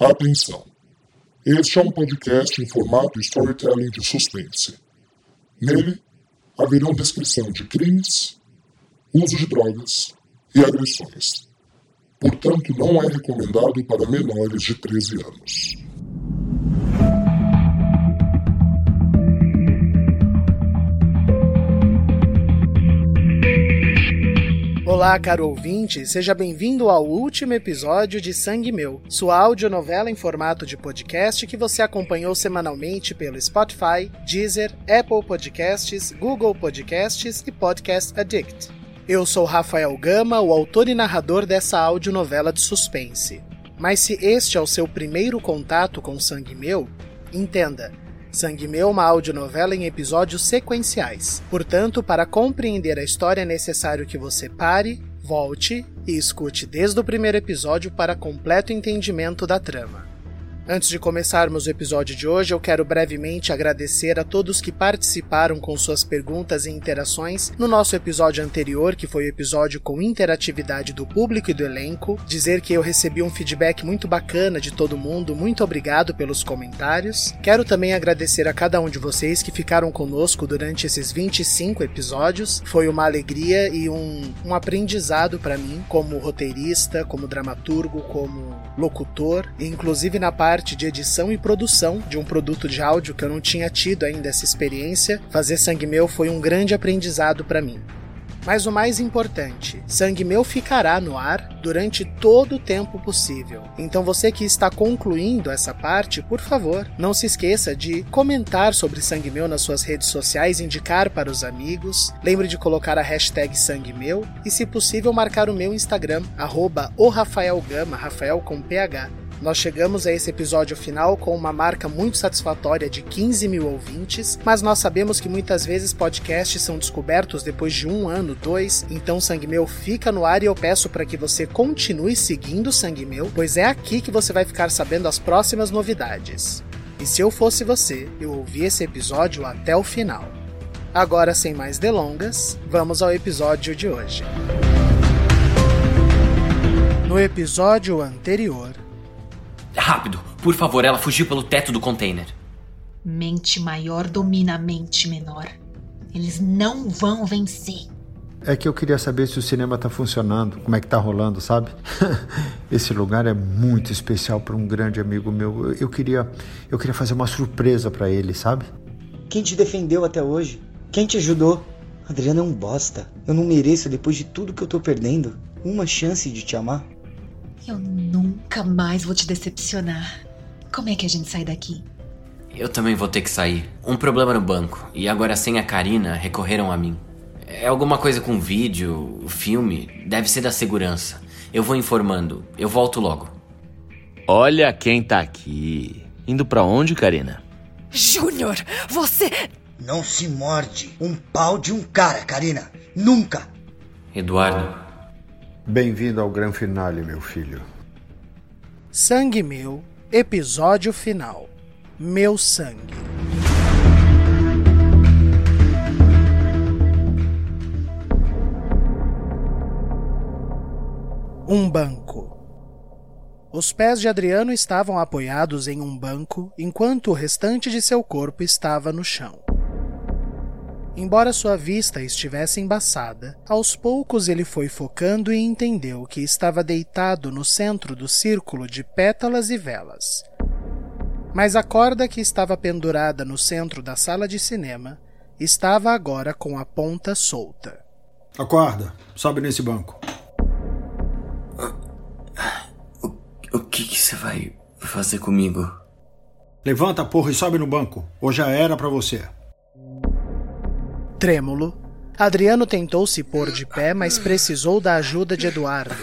Atenção! Este é um podcast em formato storytelling de suspense. Nele, haverão descrição de crimes, uso de drogas e agressões. Portanto, não é recomendado para menores de 13 anos. Olá, caro ouvinte, seja bem-vindo ao último episódio de Sangue Meu, sua audionovela em formato de podcast que você acompanhou semanalmente pelo Spotify, Deezer, Apple Podcasts, Google Podcasts e Podcast Addict. Eu sou Rafael Gama, o autor e narrador dessa audionovela de suspense. Mas se este é o seu primeiro contato com Sangue Meu, entenda, Sangue Meu é uma audionovela em episódios sequenciais. Portanto, para compreender a história é necessário que você pare, volte e escute desde o primeiro episódio para completo entendimento da trama. Antes de começarmos o episódio de hoje, eu quero brevemente agradecer a todos que participaram com suas perguntas e interações no nosso episódio anterior, que foi o episódio com interatividade do público e do elenco. Dizer que eu recebi um feedback muito bacana de todo mundo, muito obrigado pelos comentários. Quero também agradecer a cada um de vocês que ficaram conosco durante esses 25 episódios. Foi uma alegria e um, um aprendizado para mim, como roteirista, como dramaturgo, como locutor, inclusive na parte parte de edição e produção de um produto de áudio que eu não tinha tido ainda essa experiência. Fazer Sangue Meu foi um grande aprendizado para mim. Mas o mais importante, Sangue Meu ficará no ar durante todo o tempo possível. Então você que está concluindo essa parte, por favor, não se esqueça de comentar sobre Sangue Meu nas suas redes sociais, indicar para os amigos. Lembre de colocar a hashtag Sangue Meu e, se possível, marcar o meu Instagram, arroba Rafael Gama, Rafael com PH. Nós chegamos a esse episódio final com uma marca muito satisfatória de 15 mil ouvintes, mas nós sabemos que muitas vezes podcasts são descobertos depois de um ano, dois, então Sangue Meu fica no ar e eu peço para que você continue seguindo Sangue Meu, pois é aqui que você vai ficar sabendo as próximas novidades. E se eu fosse você, eu ouvi esse episódio até o final. Agora, sem mais delongas, vamos ao episódio de hoje. No episódio anterior, Rápido, por favor, ela fugiu pelo teto do container. Mente maior domina a mente menor. Eles não vão vencer. É que eu queria saber se o cinema tá funcionando, como é que tá rolando, sabe? Esse lugar é muito especial para um grande amigo meu. Eu queria, eu queria fazer uma surpresa para ele, sabe? Quem te defendeu até hoje? Quem te ajudou? Adriano é um bosta. Eu não mereço depois de tudo que eu tô perdendo. Uma chance de te amar. Eu nunca mais vou te decepcionar. Como é que a gente sai daqui? Eu também vou ter que sair. Um problema no banco. E agora sem a Karina, recorreram a mim. É alguma coisa com vídeo, filme. Deve ser da segurança. Eu vou informando. Eu volto logo. Olha quem tá aqui. Indo para onde, Karina? Júnior, você. Não se morde. Um pau de um cara, Karina. Nunca. Eduardo, Bem-vindo ao grande finale, meu filho. Sangue Meu, episódio final. Meu sangue. Um banco. Os pés de Adriano estavam apoiados em um banco, enquanto o restante de seu corpo estava no chão. Embora sua vista estivesse embaçada, aos poucos ele foi focando e entendeu que estava deitado no centro do círculo de pétalas e velas. Mas a corda que estava pendurada no centro da sala de cinema estava agora com a ponta solta. Acorda, sobe nesse banco. o, o que você vai fazer comigo? Levanta, porra, e sobe no banco. Ou já era para você. Trêmulo, Adriano tentou se pôr de pé, mas precisou da ajuda de Eduardo.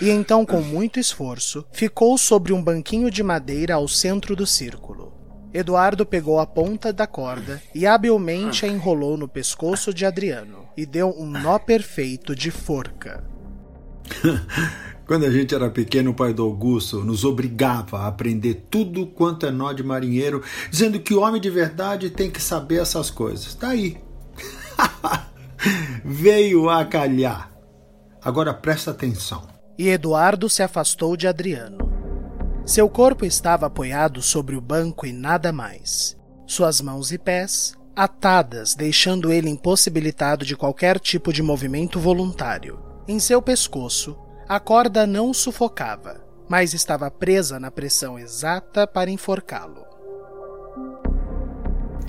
E então, com muito esforço, ficou sobre um banquinho de madeira ao centro do círculo. Eduardo pegou a ponta da corda e habilmente a enrolou no pescoço de Adriano e deu um nó perfeito de forca. Quando a gente era pequeno, o pai do Augusto nos obrigava a aprender tudo quanto é nó de marinheiro, dizendo que o homem de verdade tem que saber essas coisas. Tá aí, Veio a calhar. Agora presta atenção. E Eduardo se afastou de Adriano. Seu corpo estava apoiado sobre o banco e nada mais. Suas mãos e pés atadas, deixando ele impossibilitado de qualquer tipo de movimento voluntário. Em seu pescoço, a corda não sufocava, mas estava presa na pressão exata para enforcá-lo.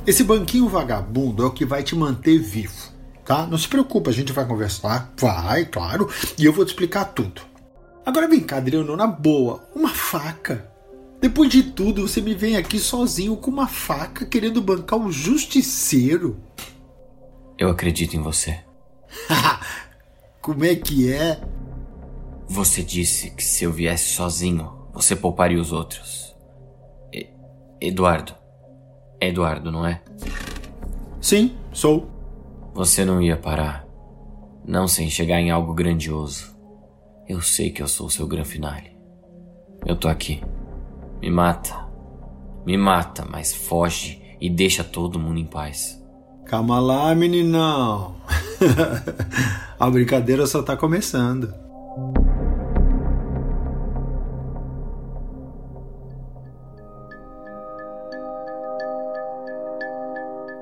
Esse banquinho vagabundo é o que vai te manter vivo, tá? Não se preocupa, a gente vai conversar. Vai, claro, e eu vou te explicar tudo. Agora vem cá, Adriano, na boa, uma faca. Depois de tudo, você me vem aqui sozinho com uma faca querendo bancar o justiceiro. Eu acredito em você. Como é que é? Você disse que se eu viesse sozinho, você pouparia os outros. E Eduardo. É Eduardo, não é? Sim, sou. Você não ia parar. Não sem chegar em algo grandioso. Eu sei que eu sou o seu gran finale. Eu tô aqui. Me mata. Me mata, mas foge e deixa todo mundo em paz. Calma lá, meninão. A brincadeira só tá começando.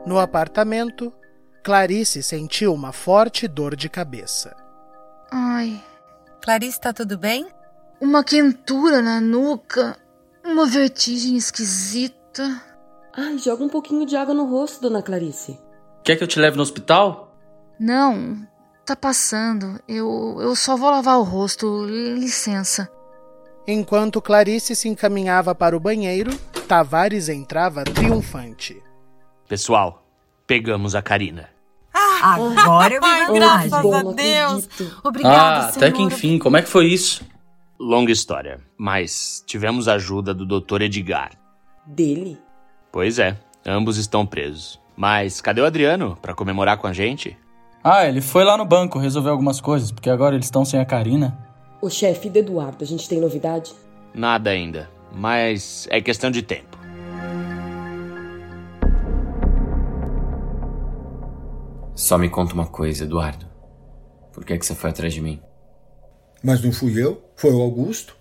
No apartamento, Clarice sentiu uma forte dor de cabeça. Ai, Clarice, tá tudo bem? uma quentura na nuca, uma vertigem esquisita. Ai, joga um pouquinho de água no rosto, dona Clarice. Quer que eu te leve no hospital? Não, tá passando. Eu, eu só vou lavar o rosto, licença. Enquanto Clarice se encaminhava para o banheiro, Tavares entrava triunfante. Pessoal, pegamos a Karina. Agora eu Ai, vi graças a Deus. Obrigada, ah, até que senhor. enfim, como é que foi isso? Longa história, mas tivemos a ajuda do Dr. Edgar. Dele? Pois é, ambos estão presos. Mas cadê o Adriano para comemorar com a gente? Ah, ele foi lá no banco resolver algumas coisas, porque agora eles estão sem a Karina. O chefe do Eduardo, a gente tem novidade? Nada ainda, mas é questão de tempo. Só me conta uma coisa, Eduardo. Por que, que você foi atrás de mim? Mas não fui eu, foi o Augusto.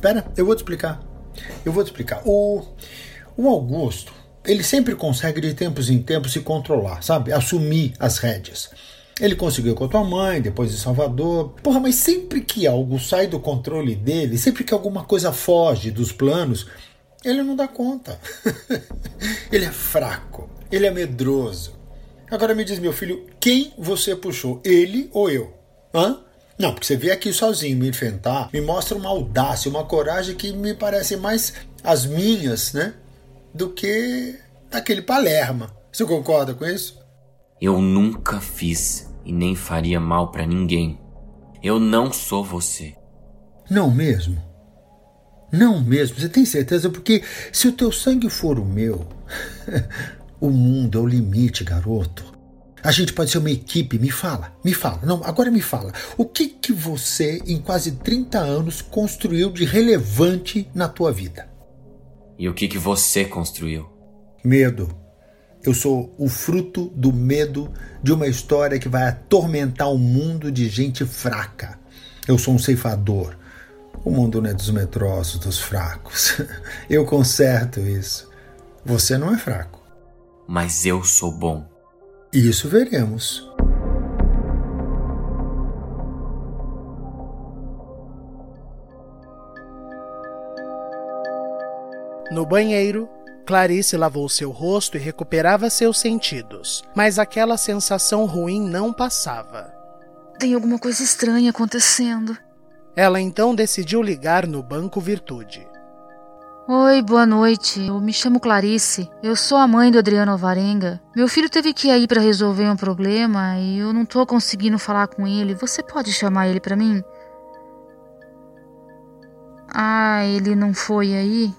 Pera, eu vou te explicar. Eu vou te explicar. O, o Augusto, ele sempre consegue de tempos em tempos se controlar, sabe? Assumir as rédeas. Ele conseguiu com a tua mãe, depois em Salvador. Porra, mas sempre que algo sai do controle dele, sempre que alguma coisa foge dos planos, ele não dá conta. ele é fraco, ele é medroso. Agora me diz, meu filho, quem você puxou, ele ou eu? Hã? Não, porque você veio aqui sozinho me enfrentar, me mostra uma audácia, uma coragem que me parece mais as minhas, né? Do que daquele Palerma. Você concorda com isso? Eu nunca fiz e nem faria mal pra ninguém. Eu não sou você. Não mesmo? Não mesmo, você tem certeza? Porque se o teu sangue for o meu, o mundo é o limite, garoto. A gente pode ser uma equipe, me fala, me fala. Não, agora me fala. O que que você, em quase 30 anos, construiu de relevante na tua vida? E o que, que você construiu? Medo. Eu sou o fruto do medo de uma história que vai atormentar um mundo de gente fraca. Eu sou um ceifador. O mundo não é dos medrosos, dos fracos. Eu conserto isso. Você não é fraco. Mas eu sou bom. Isso veremos. No banheiro, Clarice lavou seu rosto e recuperava seus sentidos, mas aquela sensação ruim não passava. Tem alguma coisa estranha acontecendo. Ela então decidiu ligar no Banco Virtude. Oi, boa noite. Eu me chamo Clarice. Eu sou a mãe do Adriano Alvarenga. Meu filho teve que ir aí para resolver um problema e eu não tô conseguindo falar com ele. Você pode chamar ele para mim? Ah, ele não foi aí?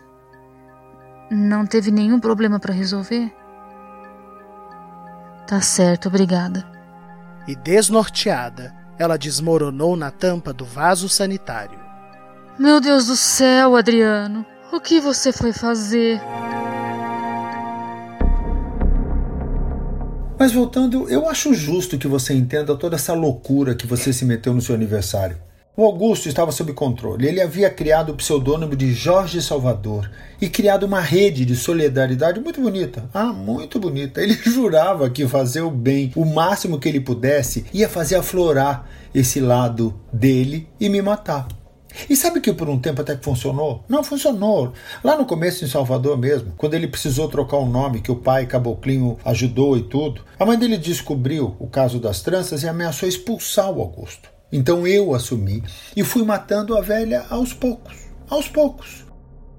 Não teve nenhum problema para resolver? Tá certo, obrigada. E desnorteada, ela desmoronou na tampa do vaso sanitário. Meu Deus do céu, Adriano. O que você foi fazer? Mas voltando, eu acho justo que você entenda toda essa loucura que você se meteu no seu aniversário. O Augusto estava sob controle. Ele havia criado o pseudônimo de Jorge Salvador e criado uma rede de solidariedade muito bonita. Ah, muito bonita. Ele jurava que fazer o bem o máximo que ele pudesse ia fazer aflorar esse lado dele e me matar. E sabe que por um tempo até que funcionou? Não, funcionou. Lá no começo em Salvador mesmo, quando ele precisou trocar o um nome que o pai Caboclinho ajudou e tudo, a mãe dele descobriu o caso das tranças e ameaçou expulsar o Augusto. Então eu assumi e fui matando a velha aos poucos, aos poucos.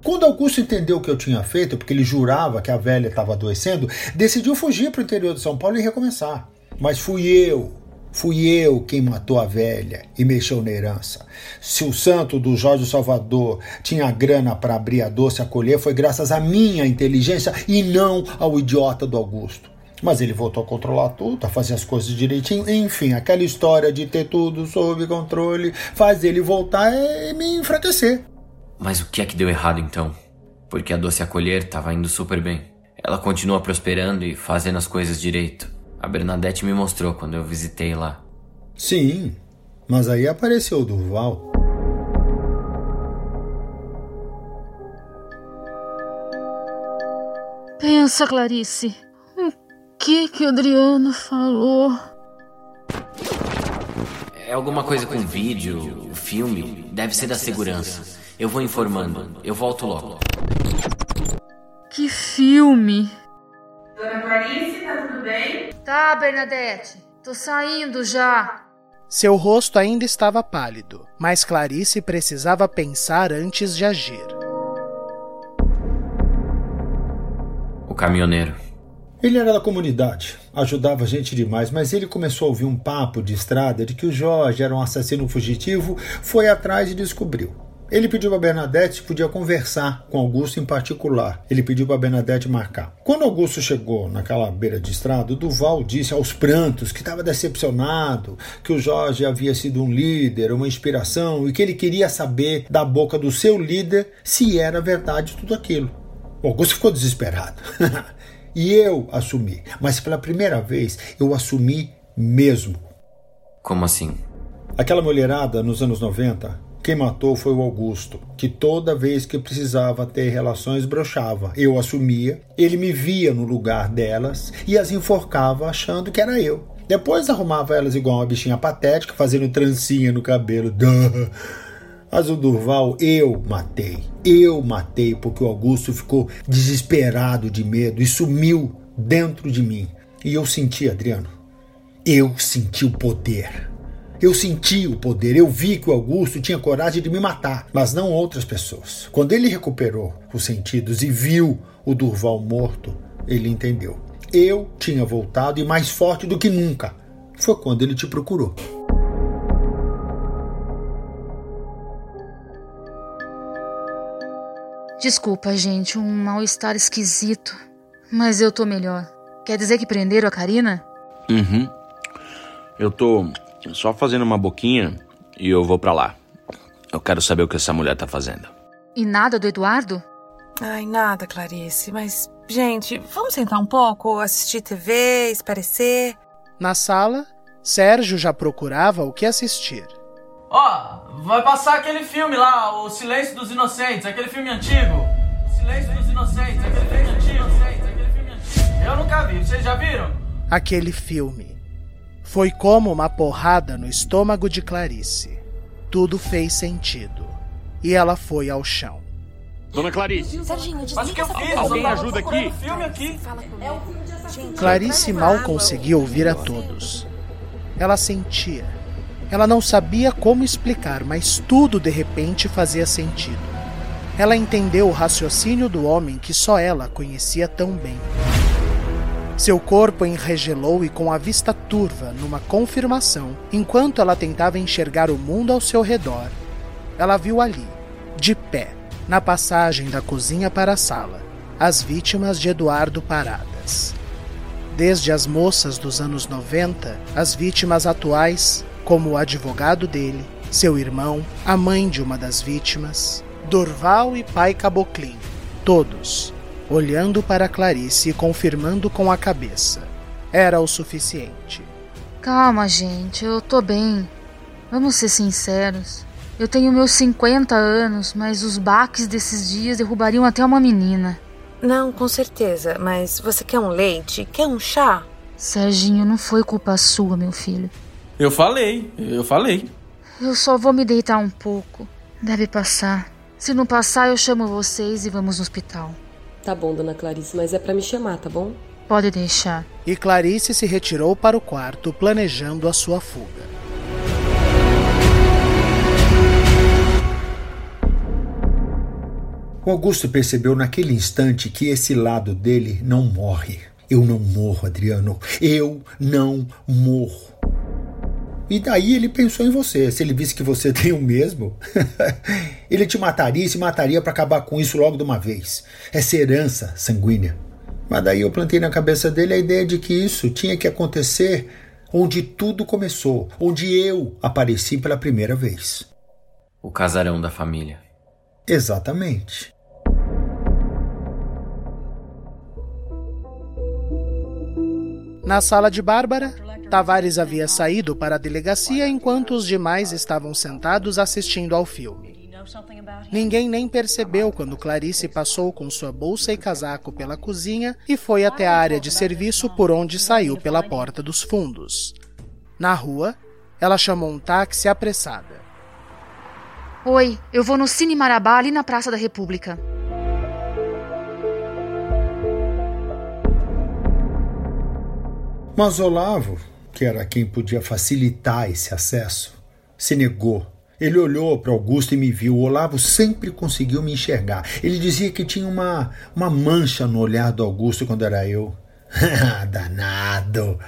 Quando Augusto entendeu o que eu tinha feito, porque ele jurava que a velha estava adoecendo, decidiu fugir para o interior de São Paulo e recomeçar. Mas fui eu Fui eu quem matou a velha e mexeu na herança. Se o santo do Jorge Salvador tinha grana para abrir a doce acolher, foi graças à minha inteligência e não ao idiota do Augusto. Mas ele voltou a controlar tudo, a fazer as coisas direitinho. Enfim, aquela história de ter tudo sob controle faz ele voltar e me enfraquecer. Mas o que é que deu errado então? Porque a doce acolher estava indo super bem. Ela continua prosperando e fazendo as coisas direito. A Bernadette me mostrou quando eu visitei lá. Sim, mas aí apareceu o Durval. Pensa, Clarice. O que que o Adriano falou? É alguma coisa com vídeo, filme. Deve ser da segurança. Eu vou informando. Eu volto logo. Que filme? Dona Clarice, tá tudo bem? Tá, Bernadette. Tô saindo já. Seu rosto ainda estava pálido, mas Clarice precisava pensar antes de agir. O caminhoneiro. Ele era da comunidade, ajudava a gente demais, mas ele começou a ouvir um papo de estrada de que o Jorge era um assassino fugitivo, foi atrás e descobriu. Ele pediu para Bernadette se podia conversar com Augusto em particular. Ele pediu para Bernadette marcar. Quando Augusto chegou naquela beira de estrada, o Duval disse aos prantos que estava decepcionado, que o Jorge havia sido um líder, uma inspiração e que ele queria saber da boca do seu líder se era verdade tudo aquilo. O Augusto ficou desesperado. e eu assumi, mas pela primeira vez eu assumi mesmo. Como assim? Aquela mulherada nos anos 90 quem matou foi o Augusto, que toda vez que precisava ter relações brochava. Eu assumia, ele me via no lugar delas e as enforcava achando que era eu. Depois arrumava elas igual uma bichinha patética, fazendo trancinha no cabelo. Mas o Durval eu matei. Eu matei porque o Augusto ficou desesperado de medo e sumiu dentro de mim. E eu senti, Adriano, eu senti o poder. Eu senti o poder, eu vi que o Augusto tinha coragem de me matar, mas não outras pessoas. Quando ele recuperou os sentidos e viu o Durval morto, ele entendeu. Eu tinha voltado e mais forte do que nunca. Foi quando ele te procurou. Desculpa, gente, um mal-estar esquisito. Mas eu tô melhor. Quer dizer que prenderam a Karina? Uhum. Eu tô só fazendo uma boquinha e eu vou para lá. Eu quero saber o que essa mulher tá fazendo. E nada do Eduardo? Ai, nada, Clarice. Mas, gente, vamos sentar um pouco, assistir TV, esparecer. Na sala, Sérgio já procurava o que assistir. Ó, oh, vai passar aquele filme lá, O Silêncio dos Inocentes, aquele filme antigo. O Silêncio dos Inocentes, aquele filme antigo. Aquele filme antigo. Eu nunca vi, vocês já viram? Aquele filme. Foi como uma porrada no estômago de Clarice. Tudo fez sentido. E ela foi ao chão. Dona Clarice. Serginho, Mas o que eu fiz? Alguém ajuda aqui? filme aqui. Clarice mal conseguia ouvir a todos. Ela sentia. Ela não sabia como explicar, mas tudo de repente fazia sentido. Ela entendeu o raciocínio do homem que só ela conhecia tão bem. Seu corpo enregelou e, com a vista turva, numa confirmação, enquanto ela tentava enxergar o mundo ao seu redor, ela viu ali, de pé, na passagem da cozinha para a sala, as vítimas de Eduardo paradas. Desde as moças dos anos 90, as vítimas atuais, como o advogado dele, seu irmão, a mãe de uma das vítimas, Dorval e pai Caboclim, todos olhando para Clarice e confirmando com a cabeça. Era o suficiente. Calma, gente, eu tô bem. Vamos ser sinceros. Eu tenho meus 50 anos, mas os baques desses dias derrubariam até uma menina. Não, com certeza. Mas você quer um leite? Quer um chá? Serginho, não foi culpa sua, meu filho. Eu falei, eu falei. Eu só vou me deitar um pouco. Deve passar. Se não passar, eu chamo vocês e vamos no hospital. Tá bom, dona Clarice, mas é para me chamar, tá bom? Pode deixar. E Clarice se retirou para o quarto, planejando a sua fuga. O Augusto percebeu naquele instante que esse lado dele não morre. Eu não morro, Adriano. Eu não morro. E daí ele pensou em você. Se ele visse que você tem o mesmo, ele te mataria e se mataria para acabar com isso logo de uma vez. Essa herança sanguínea. Mas daí eu plantei na cabeça dele a ideia de que isso tinha que acontecer onde tudo começou, onde eu apareci pela primeira vez. O casarão da família. Exatamente. Na sala de Bárbara, Tavares havia saído para a delegacia enquanto os demais estavam sentados assistindo ao filme. Ninguém nem percebeu quando Clarice passou com sua bolsa e casaco pela cozinha e foi até a área de serviço por onde saiu pela porta dos fundos. Na rua, ela chamou um táxi apressada. Oi, eu vou no Cine Marabá ali na Praça da República. Mas Olavo, que era quem podia facilitar esse acesso, se negou. Ele olhou para Augusto e me viu. O Olavo sempre conseguiu me enxergar. Ele dizia que tinha uma, uma mancha no olhar do Augusto quando era eu. Danado!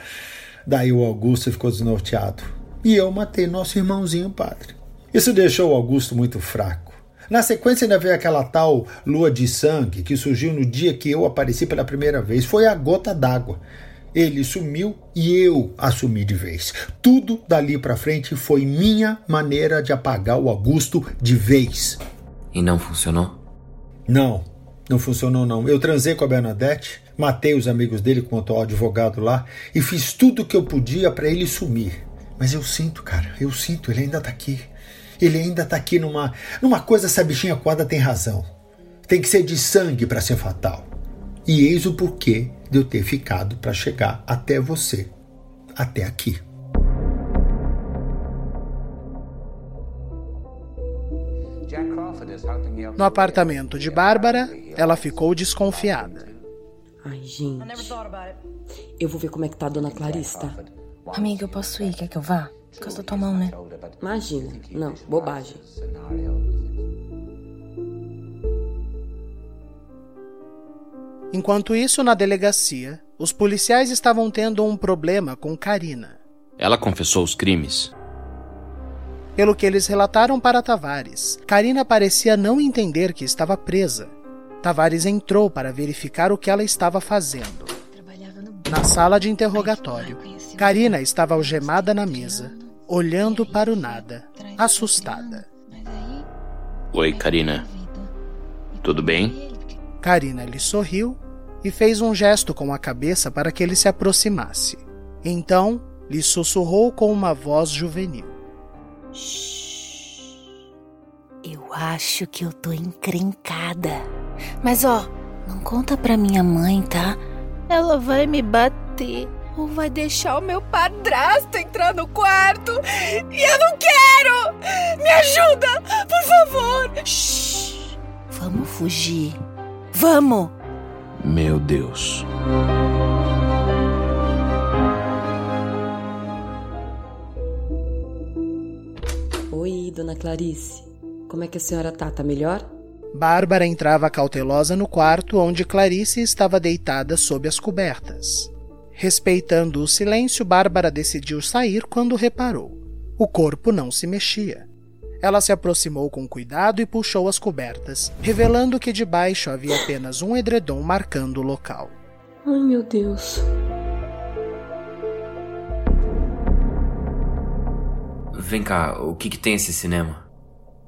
Daí o Augusto ficou desnorteado. E eu matei nosso irmãozinho padre. Isso deixou o Augusto muito fraco. Na sequência ainda veio aquela tal lua de sangue que surgiu no dia que eu apareci pela primeira vez. Foi a gota d'água. Ele sumiu e eu assumi de vez. Tudo dali para frente foi minha maneira de apagar o Augusto de vez. E não funcionou? Não, não funcionou não. Eu transei com a Bernadette, matei os amigos dele com o advogado lá e fiz tudo o que eu podia para ele sumir. Mas eu sinto, cara, eu sinto, ele ainda tá aqui. Ele ainda tá aqui numa numa coisa essa bichinha quadra tem razão. Tem que ser de sangue para ser fatal. E eis o porquê de eu ter ficado para chegar até você, até aqui. No apartamento de Bárbara, ela ficou desconfiada. Ai, gente. Eu vou ver como é que tá a dona Clarice, tá? Amiga, eu posso ir? Quer que eu vá? Por causa da tua mão, né? Imagina. Não, bobagem. Enquanto isso, na delegacia, os policiais estavam tendo um problema com Karina. Ela confessou os crimes. Pelo que eles relataram para Tavares, Karina parecia não entender que estava presa. Tavares entrou para verificar o que ela estava fazendo. Na sala de interrogatório, Karina estava algemada na mesa, olhando para o nada, assustada. Oi, Karina. Tudo bem? Karina lhe sorriu e fez um gesto com a cabeça para que ele se aproximasse. Então, lhe sussurrou com uma voz juvenil. Eu acho que eu tô encrencada. Mas ó, não conta pra minha mãe, tá? Ela vai me bater. Ou vai deixar o meu padrasto entrar no quarto. E eu não quero! Me ajuda! Por favor! Shhh. Vamos fugir. Vamos! Meu Deus. Oi, dona Clarice. Como é que a senhora tá? Tá melhor? Bárbara entrava cautelosa no quarto onde Clarice estava deitada sob as cobertas. Respeitando o silêncio, Bárbara decidiu sair quando reparou. O corpo não se mexia. Ela se aproximou com cuidado e puxou as cobertas, revelando que debaixo havia apenas um edredom marcando o local. Ai, meu Deus. Vem cá, o que, que tem esse cinema?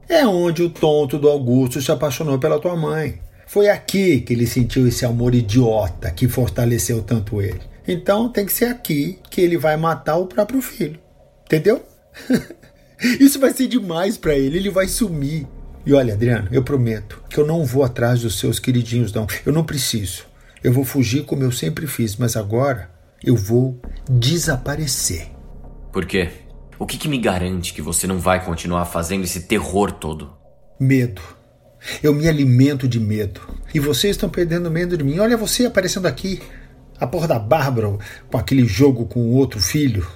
É onde o tonto do Augusto se apaixonou pela tua mãe. Foi aqui que ele sentiu esse amor idiota que fortaleceu tanto ele. Então tem que ser aqui que ele vai matar o próprio filho. Entendeu? Isso vai ser demais para ele, ele vai sumir. E olha, Adriano, eu prometo que eu não vou atrás dos seus queridinhos, não. Eu não preciso. Eu vou fugir como eu sempre fiz, mas agora eu vou desaparecer. Por quê? O que, que me garante que você não vai continuar fazendo esse terror todo? Medo. Eu me alimento de medo. E vocês estão perdendo medo de mim. Olha você aparecendo aqui. A porra da Bárbara com aquele jogo com o outro filho.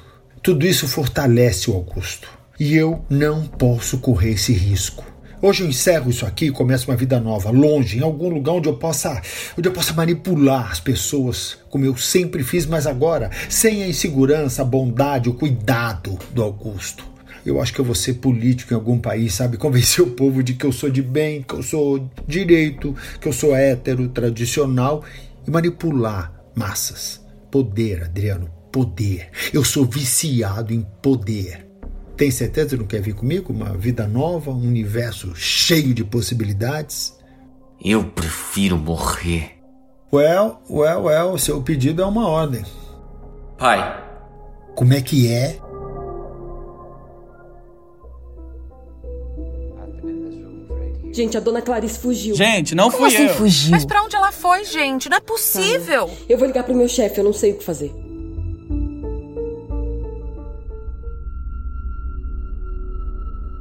Tudo isso fortalece o Augusto. E eu não posso correr esse risco. Hoje eu encerro isso aqui e começo uma vida nova, longe, em algum lugar onde eu possa, onde eu possa manipular as pessoas, como eu sempre fiz, mas agora sem a insegurança, a bondade, o cuidado do Augusto. Eu acho que eu vou ser político em algum país, sabe? Convencer o povo de que eu sou de bem, que eu sou direito, que eu sou hétero, tradicional e manipular massas. Poder, Adriano, poder. Eu sou viciado em poder. Tem certeza que não quer vir comigo? Uma vida nova, um universo cheio de possibilidades? Eu prefiro morrer. Well, well, well, seu pedido é uma ordem. Pai. Como é que é? Gente, a dona Clarice fugiu. Gente, não Como fui assim eu. fugiu? Mas pra onde ela foi, gente? Não é possível. Eu vou ligar pro meu chefe, eu não sei o que fazer.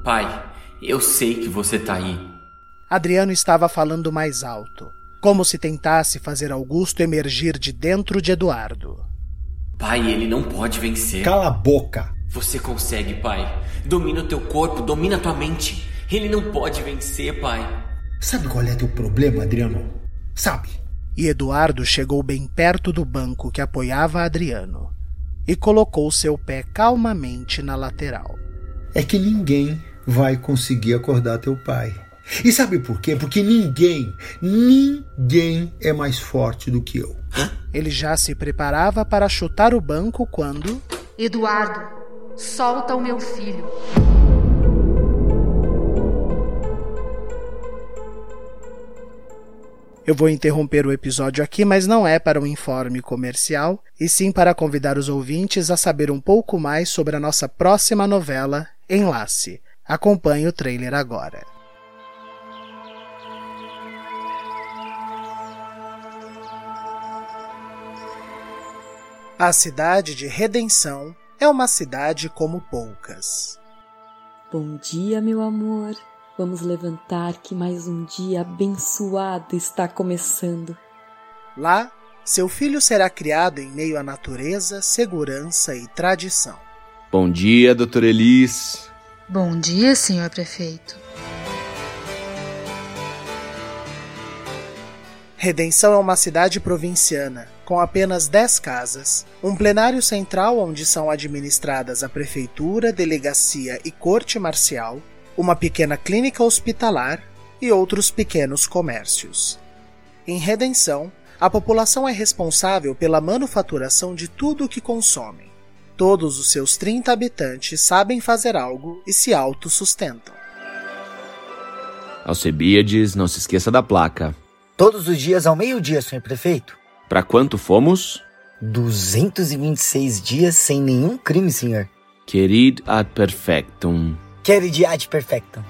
Pai, eu sei que você tá aí. Adriano estava falando mais alto, como se tentasse fazer Augusto emergir de dentro de Eduardo. Pai, ele não pode vencer. Cala a boca! Você consegue, pai. Domina o teu corpo, domina a tua mente. Ele não pode vencer, pai. Sabe qual é teu problema, Adriano? Sabe? E Eduardo chegou bem perto do banco que apoiava Adriano e colocou seu pé calmamente na lateral. É que ninguém vai conseguir acordar teu pai. E sabe por quê? Porque ninguém, ninguém é mais forte do que eu. Ele já se preparava para chutar o banco quando. Eduardo, solta o meu filho. Eu vou interromper o episódio aqui, mas não é para um informe comercial, e sim para convidar os ouvintes a saber um pouco mais sobre a nossa próxima novela, Enlace. Acompanhe o trailer agora. A cidade de Redenção é uma cidade como poucas. Bom dia, meu amor. Vamos levantar que mais um dia abençoado está começando. Lá, seu filho será criado em meio à natureza, segurança e tradição. Bom dia, doutora Elis. Bom dia, senhor prefeito. Redenção é uma cidade provinciana, com apenas 10 casas, um plenário central onde são administradas a prefeitura, delegacia e corte marcial, uma pequena clínica hospitalar e outros pequenos comércios. Em Redenção, a população é responsável pela manufaturação de tudo o que consomem. Todos os seus 30 habitantes sabem fazer algo e se autossustentam. Alcebiades, não se esqueça da placa. Todos os dias ao meio-dia, senhor prefeito. Para quanto fomos? 226 dias sem nenhum crime, senhor. Querid ad perfectum. Querid ad perfectum.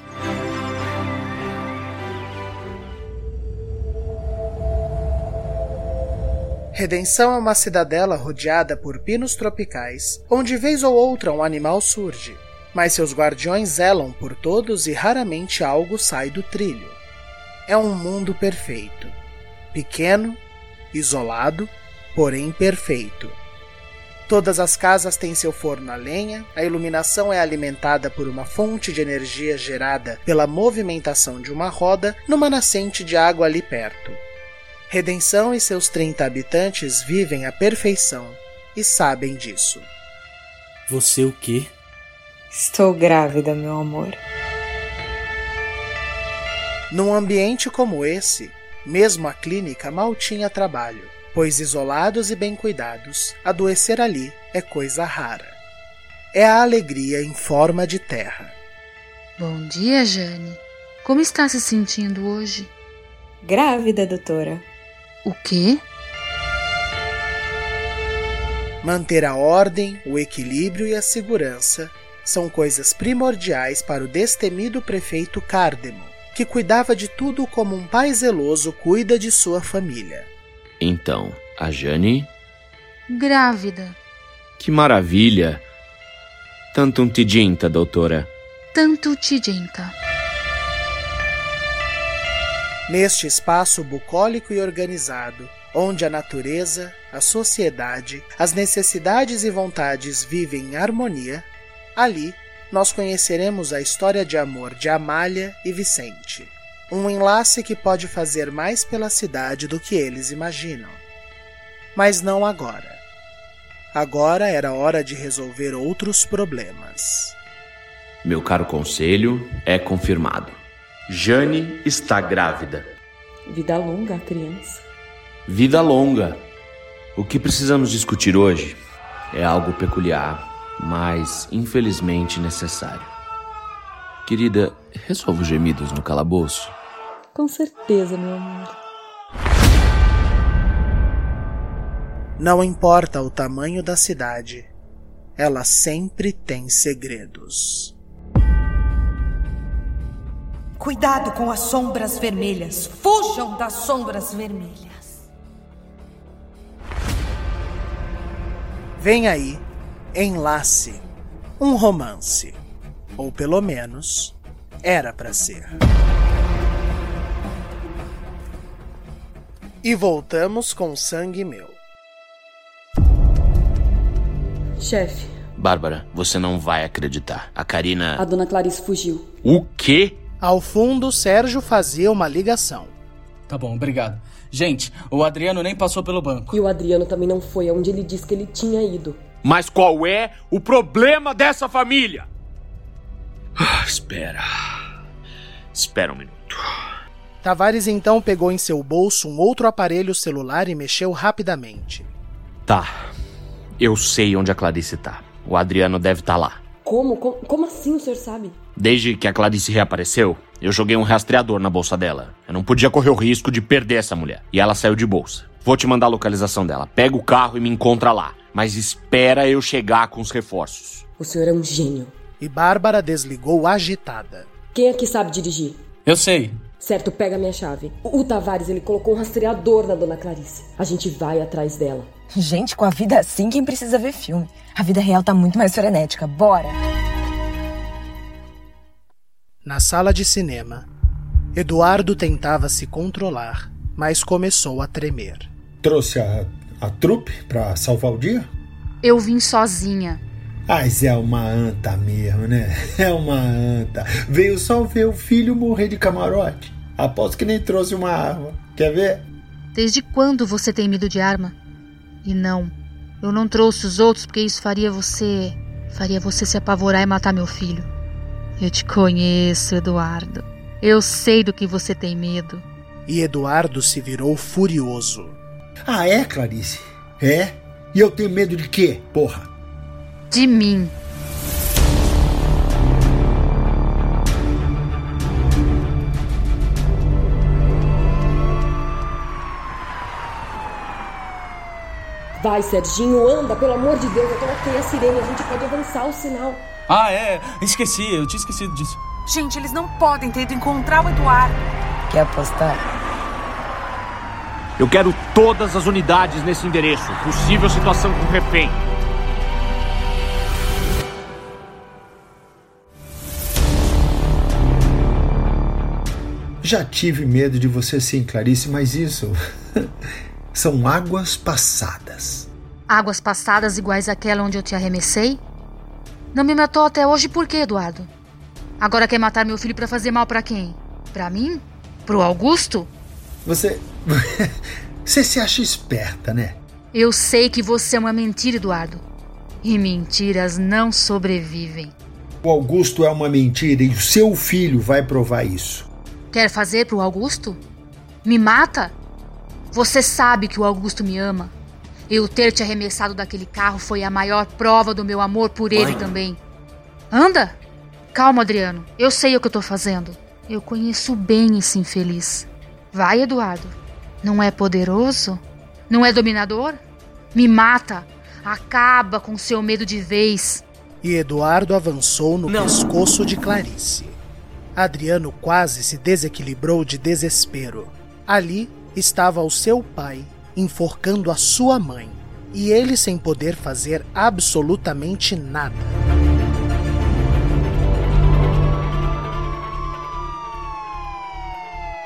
Redenção é uma cidadela rodeada por pinos tropicais, onde vez ou outra um animal surge, mas seus guardiões zelam por todos e raramente algo sai do trilho. É um mundo perfeito. Pequeno, isolado, porém perfeito. Todas as casas têm seu forno a lenha, a iluminação é alimentada por uma fonte de energia gerada pela movimentação de uma roda numa nascente de água ali perto. Redenção e seus 30 habitantes vivem à perfeição e sabem disso. Você o quê? Estou grávida, meu amor. Num ambiente como esse, mesmo a clínica mal tinha trabalho, pois isolados e bem cuidados, adoecer ali é coisa rara. É a alegria em forma de terra. Bom dia, Jane. Como está se sentindo hoje? Grávida, doutora. O quê? Manter a ordem, o equilíbrio e a segurança são coisas primordiais para o destemido prefeito Cardemo, que cuidava de tudo como um pai zeloso cuida de sua família. Então, a Jane. Grávida. Que maravilha! Tanto um tidinta, doutora. Tanto tidinta. Neste espaço bucólico e organizado, onde a natureza, a sociedade, as necessidades e vontades vivem em harmonia, ali nós conheceremos a história de amor de Amália e Vicente. Um enlace que pode fazer mais pela cidade do que eles imaginam. Mas não agora. Agora era hora de resolver outros problemas. Meu caro conselho, é confirmado. Jane está grávida. Vida longa criança. Vida longa. O que precisamos discutir hoje é algo peculiar, mas infelizmente necessário. Querida, resolva os gemidos no calabouço? Com certeza, meu amor. Não importa o tamanho da cidade, ela sempre tem segredos. Cuidado com as sombras vermelhas. Fujam das sombras vermelhas. Vem aí, Enlace, um romance. Ou pelo menos, era para ser. E voltamos com Sangue Meu. Chefe, Bárbara, você não vai acreditar. A Karina. a dona Clarice fugiu. O quê? Ao fundo, Sérgio fazia uma ligação. Tá bom, obrigado. Gente, o Adriano nem passou pelo banco. E o Adriano também não foi aonde ele disse que ele tinha ido. Mas qual é o problema dessa família? Ah, espera. Espera um minuto. Tavares então pegou em seu bolso um outro aparelho celular e mexeu rapidamente. Tá. Eu sei onde a Clarice tá. O Adriano deve estar lá. Como? como? Como assim o senhor sabe? Desde que a Clarice reapareceu, eu joguei um rastreador na bolsa dela. Eu não podia correr o risco de perder essa mulher. E ela saiu de bolsa. Vou te mandar a localização dela. Pega o carro e me encontra lá. Mas espera eu chegar com os reforços. O senhor é um gênio. E Bárbara desligou agitada. Quem aqui sabe dirigir? Eu sei. Certo, pega minha chave. O, o Tavares, ele colocou um rastreador na dona Clarice. A gente vai atrás dela. Gente, com a vida assim, quem precisa ver filme? A vida real tá muito mais frenética. Bora! Na sala de cinema, Eduardo tentava se controlar, mas começou a tremer. Trouxe a, a trupe pra salvar o dia? Eu vim sozinha. Mas é uma anta mesmo, né? É uma anta. Veio só ver o filho morrer de camarote. Aposto que nem trouxe uma arma. Quer ver? Desde quando você tem medo de arma? E não, eu não trouxe os outros porque isso faria você. faria você se apavorar e matar meu filho. Eu te conheço, Eduardo. Eu sei do que você tem medo. E Eduardo se virou furioso. Ah, é, Clarice? É? E eu tenho medo de quê, porra? De mim. Vai, Serginho, anda, pelo amor de Deus. Eu coloquei a sirene, a gente pode avançar o sinal. Ah, é. Esqueci, eu tinha esquecido disso. Gente, eles não podem ter ido encontrar o Eduardo. Quer apostar? Eu quero todas as unidades nesse endereço. Possível situação com refém. Já tive medo de você sim, Clarice, mas isso são águas passadas. Águas passadas iguais àquela onde eu te arremessei? Não me matou até hoje por quê, Eduardo? Agora quer matar meu filho para fazer mal para quem? Para mim? Pro Augusto? Você. Você se acha esperta, né? Eu sei que você é uma mentira, Eduardo. E mentiras não sobrevivem. O Augusto é uma mentira e o seu filho vai provar isso. Quer fazer pro Augusto? Me mata? Você sabe que o Augusto me ama. Eu ter te arremessado daquele carro foi a maior prova do meu amor por ele Mãe. também. Anda! Calma, Adriano. Eu sei o que eu tô fazendo. Eu conheço bem esse infeliz. Vai, Eduardo. Não é poderoso? Não é dominador? Me mata. Acaba com seu medo de vez. E Eduardo avançou no Não. pescoço de Clarice. Adriano quase se desequilibrou de desespero. Ali estava o seu pai enforcando a sua mãe e ele sem poder fazer absolutamente nada.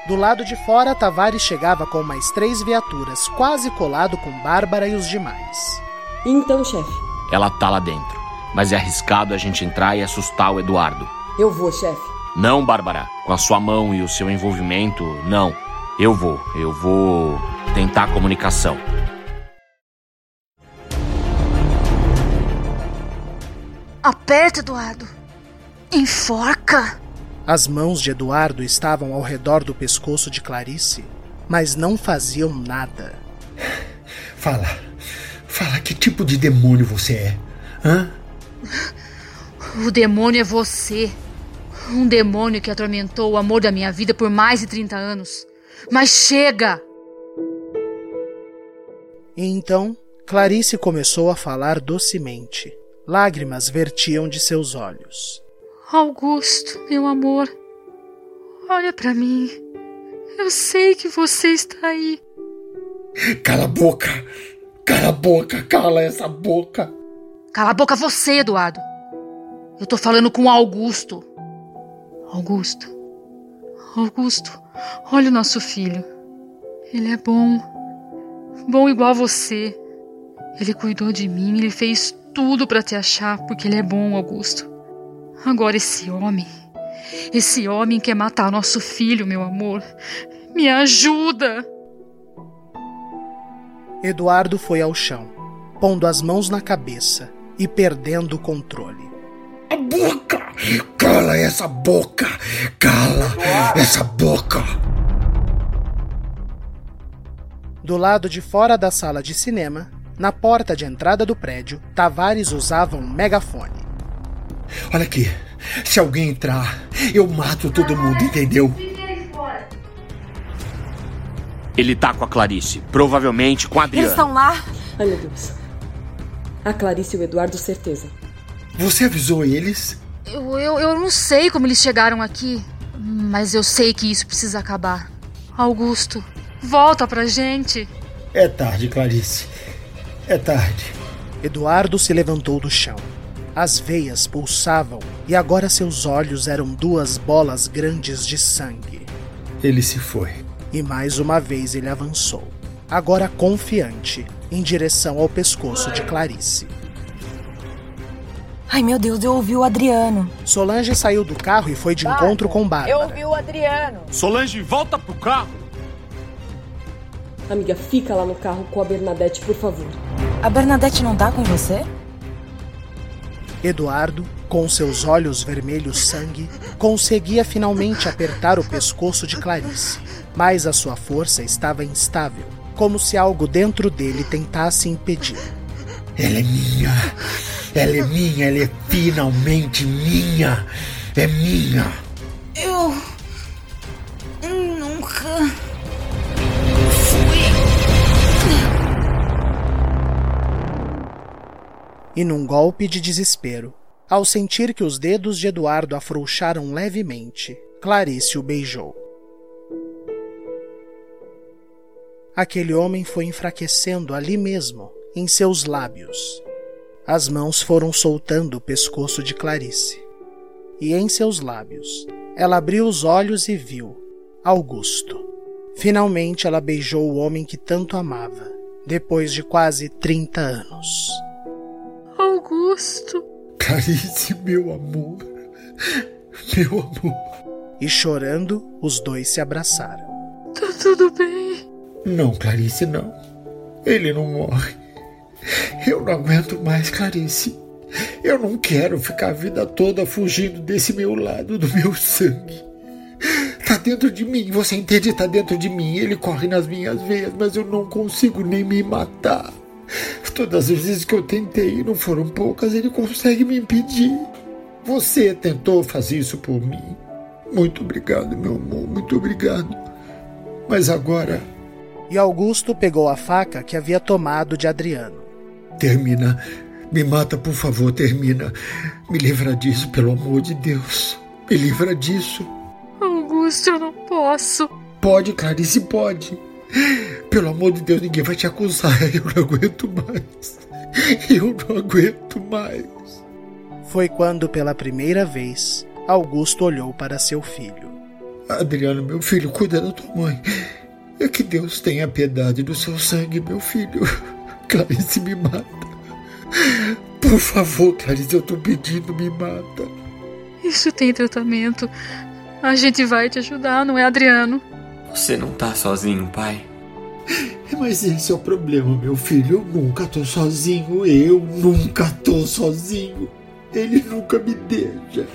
Do lado de fora, Tavares chegava com mais três viaturas, quase colado com Bárbara e os demais. Então, chefe? Ela tá lá dentro, mas é arriscado a gente entrar e assustar o Eduardo. Eu vou, chefe. Não, Bárbara. Com a sua mão e o seu envolvimento, não. Eu vou. Eu vou tentar a comunicação. Aperta, Eduardo. Enforca. As mãos de Eduardo estavam ao redor do pescoço de Clarice, mas não faziam nada. Fala. Fala que tipo de demônio você é. Hã? O demônio é você. Um demônio que atormentou o amor da minha vida por mais de 30 anos. Mas chega! E então, Clarice começou a falar docemente. Lágrimas vertiam de seus olhos. Augusto, meu amor, olha para mim. Eu sei que você está aí. Cala a boca! Cala a boca! Cala essa boca! Cala a boca você, Eduardo. Eu tô falando com Augusto. Augusto. Augusto, olha o nosso filho. Ele é bom. Bom igual você. Ele cuidou de mim, ele fez tudo para te achar, porque ele é bom, Augusto. Agora esse homem, esse homem quer matar nosso filho, meu amor. Me ajuda! Eduardo foi ao chão, pondo as mãos na cabeça e perdendo o controle. A boca! Cala essa boca! Cala essa boca! Do lado de fora da sala de cinema, na porta de entrada do prédio, Tavares usava um megafone. Olha aqui, se alguém entrar, eu mato todo mundo, entendeu? Ele tá com a Clarice, provavelmente com a Adriana. Eles estão lá? Ai, meu Deus. A Clarice e o Eduardo, certeza. Você avisou eles? Eu, eu, eu não sei como eles chegaram aqui, mas eu sei que isso precisa acabar. Augusto, volta pra gente. É tarde, Clarice. É tarde. Eduardo se levantou do chão. As veias pulsavam e agora seus olhos eram duas bolas grandes de sangue. Ele se foi. E mais uma vez ele avançou, agora confiante, em direção ao pescoço de Clarice. Ai meu Deus, eu ouvi o Adriano. Solange saiu do carro e foi de encontro com Bárbara. Eu ouvi o Adriano. Solange, volta pro carro! Amiga, fica lá no carro com a Bernadette, por favor. A Bernadette não tá com você? Eduardo, com seus olhos vermelhos sangue, conseguia finalmente apertar o pescoço de Clarice, mas a sua força estava instável, como se algo dentro dele tentasse impedir. Ela é minha! Ela é minha! Ela é finalmente minha! É minha! Eu. E num golpe de desespero, ao sentir que os dedos de Eduardo afrouxaram levemente, Clarice o beijou. Aquele homem foi enfraquecendo ali mesmo, em seus lábios. As mãos foram soltando o pescoço de Clarice. E em seus lábios, ela abriu os olhos e viu Augusto. Finalmente ela beijou o homem que tanto amava, depois de quase 30 anos. Augusto. Clarice, meu amor. Meu amor. E chorando, os dois se abraçaram. Tá tudo bem? Não, Clarice, não. Ele não morre. Eu não aguento mais, Clarice. Eu não quero ficar a vida toda fugindo desse meu lado, do meu sangue. Tá dentro de mim, você entende? Tá dentro de mim. Ele corre nas minhas veias, mas eu não consigo nem me matar. Todas as vezes que eu tentei, e não foram poucas, ele consegue me impedir. Você tentou fazer isso por mim. Muito obrigado, meu amor, muito obrigado. Mas agora. E Augusto pegou a faca que havia tomado de Adriano. Termina. Me mata, por favor, termina. Me livra disso, pelo amor de Deus. Me livra disso. Augusto, eu não posso. Pode, Clarice, pode. Pelo amor de Deus, ninguém vai te acusar. Eu não aguento mais. Eu não aguento mais. Foi quando, pela primeira vez, Augusto olhou para seu filho. Adriano, meu filho, cuida da tua mãe. É que Deus tenha piedade do seu sangue, meu filho. Clarice, me mata. Por favor, Clarice, eu tô pedindo, me mata. Isso tem tratamento. A gente vai te ajudar, não é, Adriano? Você não tá sozinho, pai. Mas esse é o problema, meu filho. Eu nunca tô sozinho. Eu nunca tô sozinho. Ele nunca me deixa.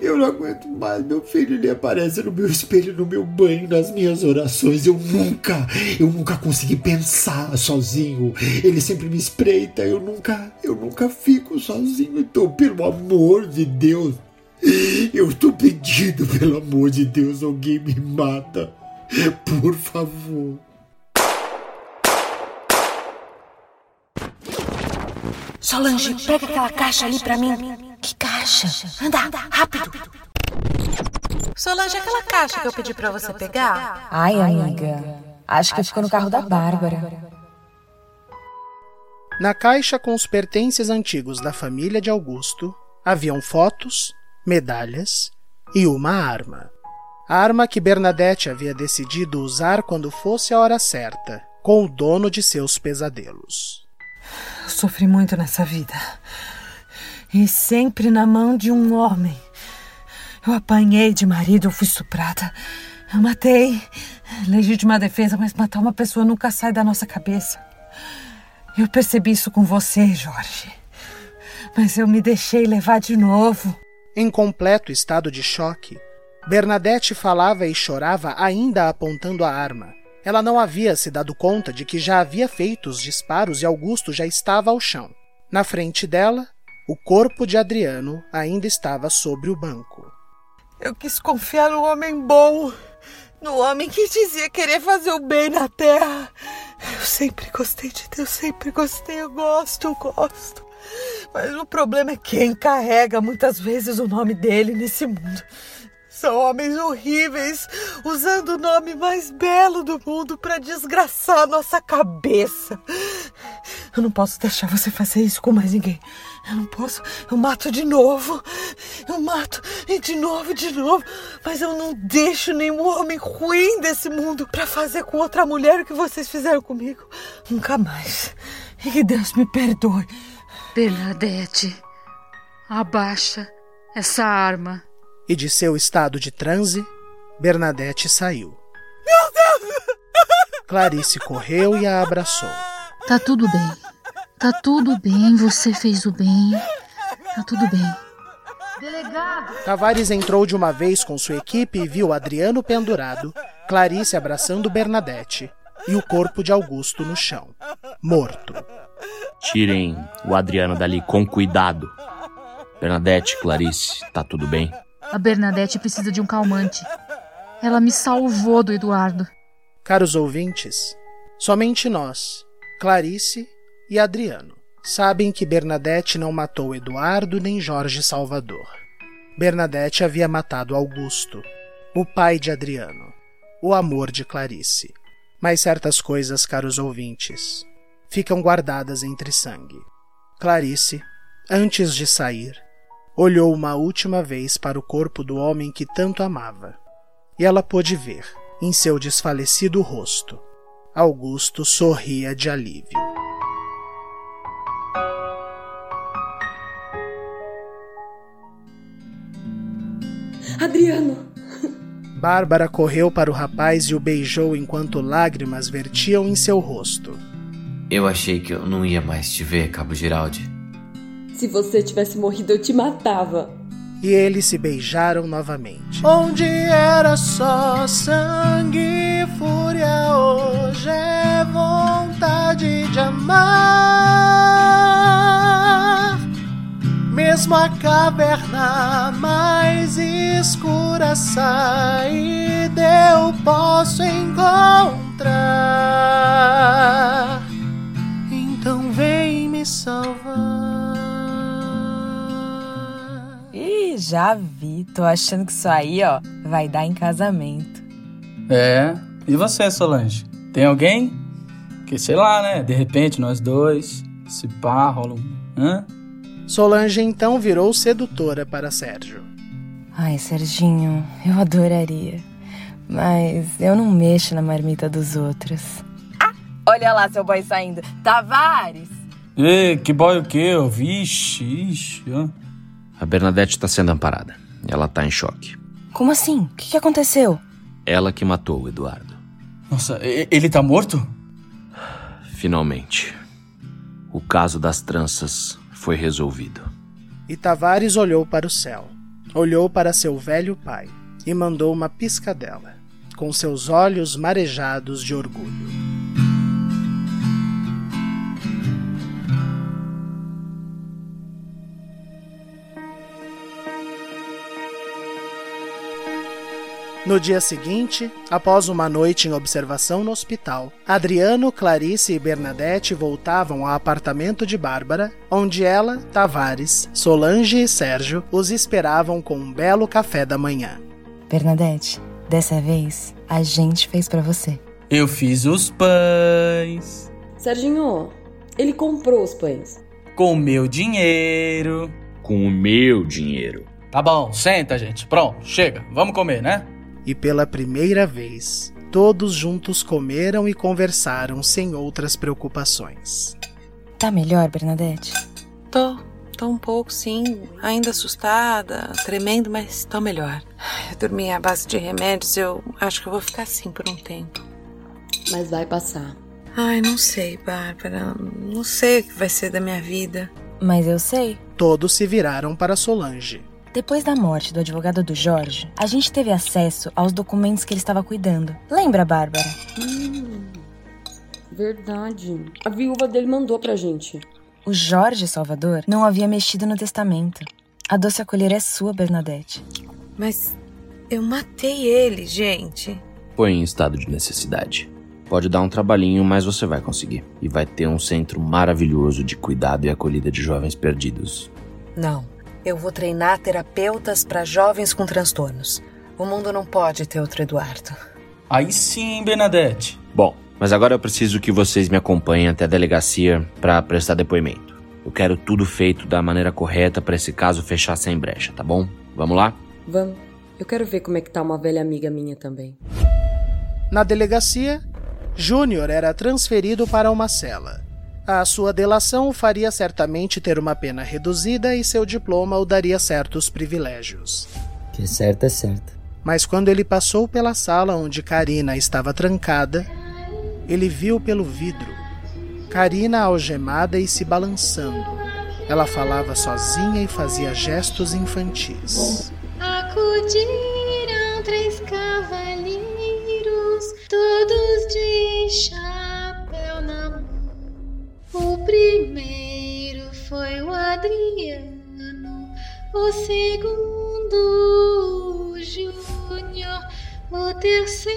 Eu não aguento mais, meu filho. Ele aparece no meu espelho, no meu banho, nas minhas orações. Eu nunca, eu nunca consegui pensar sozinho. Ele sempre me espreita. Eu nunca, eu nunca fico sozinho. Então, pelo amor de Deus, eu estou pedindo, pelo amor de Deus, alguém me mata. Por favor. Solange, pega aquela caixa ali pra mim. Que caixa? Anda, rápido. Solange, aquela caixa que eu pedi pra você pegar? Ai, amiga. Acho que ficou no carro da Bárbara. Na caixa com os pertences antigos da família de Augusto haviam fotos, medalhas e uma arma. A arma que Bernadette havia decidido usar quando fosse a hora certa, com o dono de seus pesadelos. Sofri muito nessa vida. E sempre na mão de um homem. Eu apanhei de marido, eu fui estuprada. Eu matei. Legítima defesa, mas matar uma pessoa nunca sai da nossa cabeça. Eu percebi isso com você, Jorge. Mas eu me deixei levar de novo. Em completo estado de choque, Bernadette falava e chorava ainda apontando a arma. Ela não havia se dado conta de que já havia feito os disparos e Augusto já estava ao chão. Na frente dela, o corpo de Adriano ainda estava sobre o banco. Eu quis confiar no homem bom, no homem que dizia querer fazer o bem na terra. Eu sempre gostei de Deus, sempre gostei, eu gosto, eu gosto. Mas o problema é quem carrega muitas vezes o nome dele nesse mundo. São homens horríveis, usando o nome mais belo do mundo para desgraçar nossa cabeça. Eu não posso deixar você fazer isso com mais ninguém. Eu não posso. Eu mato de novo. Eu mato e de novo, de novo. Mas eu não deixo nenhum homem ruim desse mundo para fazer com outra mulher o que vocês fizeram comigo. Nunca mais. E que Deus me perdoe. Bernadette, abaixa essa arma. E de seu estado de transe, Bernadette saiu. Meu Deus! Clarice correu e a abraçou. Tá tudo bem. Tá tudo bem, você fez o bem. Tá tudo bem. Delegado! Tavares entrou de uma vez com sua equipe e viu Adriano pendurado, Clarice abraçando Bernadette e o corpo de Augusto no chão, morto. Tirem o Adriano dali com cuidado. Bernadette, Clarice, tá tudo bem? A Bernadette precisa de um calmante. Ela me salvou do Eduardo. Caros ouvintes, somente nós, Clarice e Adriano, sabem que Bernadette não matou Eduardo nem Jorge Salvador. Bernadette havia matado Augusto, o pai de Adriano, o amor de Clarice. Mas certas coisas, caros ouvintes, ficam guardadas entre sangue. Clarice, antes de sair, olhou uma última vez para o corpo do homem que tanto amava, e ela pôde ver, em seu desfalecido rosto, Augusto sorria de alívio. Adriano! Bárbara correu para o rapaz e o beijou enquanto lágrimas vertiam em seu rosto. Eu achei que eu não ia mais te ver, Cabo Giraldi. Se você tivesse morrido, eu te matava. E eles se beijaram novamente. Onde era só sangue e fúria, hoje é vontade de amar. Mesmo a caverna mais escura saída eu posso encontrar. Então vem me salvar. Ih, já vi. Tô achando que isso aí, ó, vai dar em casamento. É. E você, Solange? Tem alguém? Que sei lá, né? De repente nós dois, se pá, rola um. Hã? Solange então virou sedutora para Sérgio. Ai, Serginho, eu adoraria. Mas eu não mexo na marmita dos outros. Ah, olha lá seu boy saindo. Tavares! Ê, que boy o quê? Vixe, ixi. A Bernadette tá sendo amparada. Ela tá em choque. Como assim? O que, que aconteceu? Ela que matou o Eduardo. Nossa, ele tá morto? Finalmente. O caso das tranças foi resolvido. E Tavares olhou para o céu, olhou para seu velho pai e mandou uma piscadela, com seus olhos marejados de orgulho. No dia seguinte, após uma noite em observação no hospital, Adriano, Clarice e Bernadette voltavam ao apartamento de Bárbara, onde ela, Tavares, Solange e Sérgio os esperavam com um belo café da manhã. Bernadette, dessa vez a gente fez pra você. Eu fiz os pães. Serginho, ele comprou os pães. Com o meu dinheiro. Com o meu dinheiro. Tá bom, senta, gente. Pronto, chega. Vamos comer, né? E pela primeira vez, todos juntos comeram e conversaram sem outras preocupações. Tá melhor, Bernadette? Tô, tô um pouco, sim. Ainda assustada, tremendo, mas tô melhor. Eu dormi à base de remédios, eu acho que eu vou ficar assim por um tempo. Mas vai passar. Ai, não sei, Bárbara. Não sei o que vai ser da minha vida. Mas eu sei. Todos se viraram para Solange. Depois da morte do advogado do Jorge, a gente teve acesso aos documentos que ele estava cuidando. Lembra, Bárbara? Hum, verdade. A viúva dele mandou pra gente. O Jorge Salvador não havia mexido no testamento. A doce acolher é sua, Bernadette. Mas eu matei ele, gente. Foi em estado de necessidade. Pode dar um trabalhinho, mas você vai conseguir. E vai ter um centro maravilhoso de cuidado e acolhida de jovens perdidos. Não. Eu vou treinar terapeutas para jovens com transtornos. O mundo não pode ter outro Eduardo. Aí sim, Bernadette. Bom, mas agora eu preciso que vocês me acompanhem até a delegacia para prestar depoimento. Eu quero tudo feito da maneira correta para esse caso fechar sem brecha, tá bom? Vamos lá? Vamos. Eu quero ver como é que tá uma velha amiga minha também. Na delegacia, Júnior era transferido para uma cela. A sua delação o faria certamente ter uma pena reduzida e seu diploma o daria certos privilégios. Que é certo é certo. Mas quando ele passou pela sala onde Karina estava trancada, ele viu pelo vidro Karina algemada e se balançando. Ela falava sozinha e fazia gestos infantis. Acudiram três cavaleiros, todos de chapéu na mão. O primeiro foi o Adriano, o segundo o Júnior, o terceiro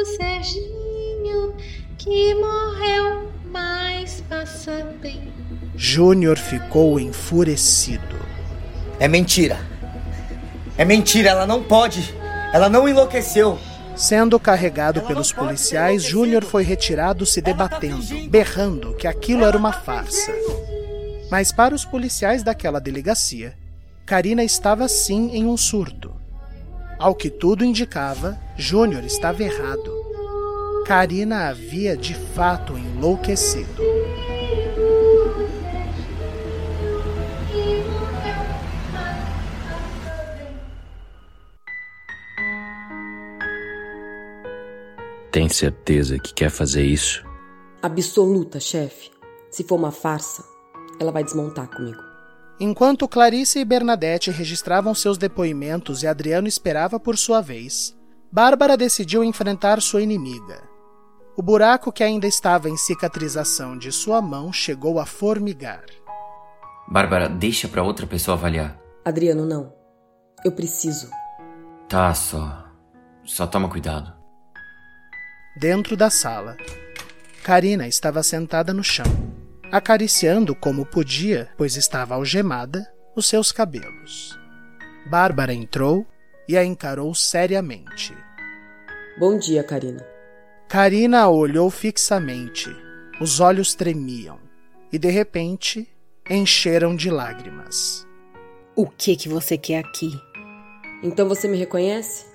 o Serginho, que morreu, mas passa bem. Júnior ficou enfurecido. É mentira. É mentira, ela não pode. Ela não enlouqueceu. Sendo carregado pelos policiais, Júnior foi retirado se debatendo, berrando que aquilo era uma farsa. Mas para os policiais daquela delegacia, Karina estava sim em um surto. Ao que tudo indicava, Júnior estava errado. Karina havia de fato enlouquecido. Tem certeza que quer fazer isso? Absoluta, chefe. Se for uma farsa, ela vai desmontar comigo. Enquanto Clarice e Bernadette registravam seus depoimentos e Adriano esperava por sua vez, Bárbara decidiu enfrentar sua inimiga. O buraco que ainda estava em cicatrização de sua mão chegou a formigar. Bárbara, deixa pra outra pessoa avaliar. Adriano, não. Eu preciso. Tá, só. Só toma cuidado. Dentro da sala, Karina estava sentada no chão, acariciando como podia, pois estava algemada, os seus cabelos. Bárbara entrou e a encarou seriamente. Bom dia, Karina. Karina a olhou fixamente. Os olhos tremiam e, de repente, encheram de lágrimas. O que que você quer aqui? Então você me reconhece?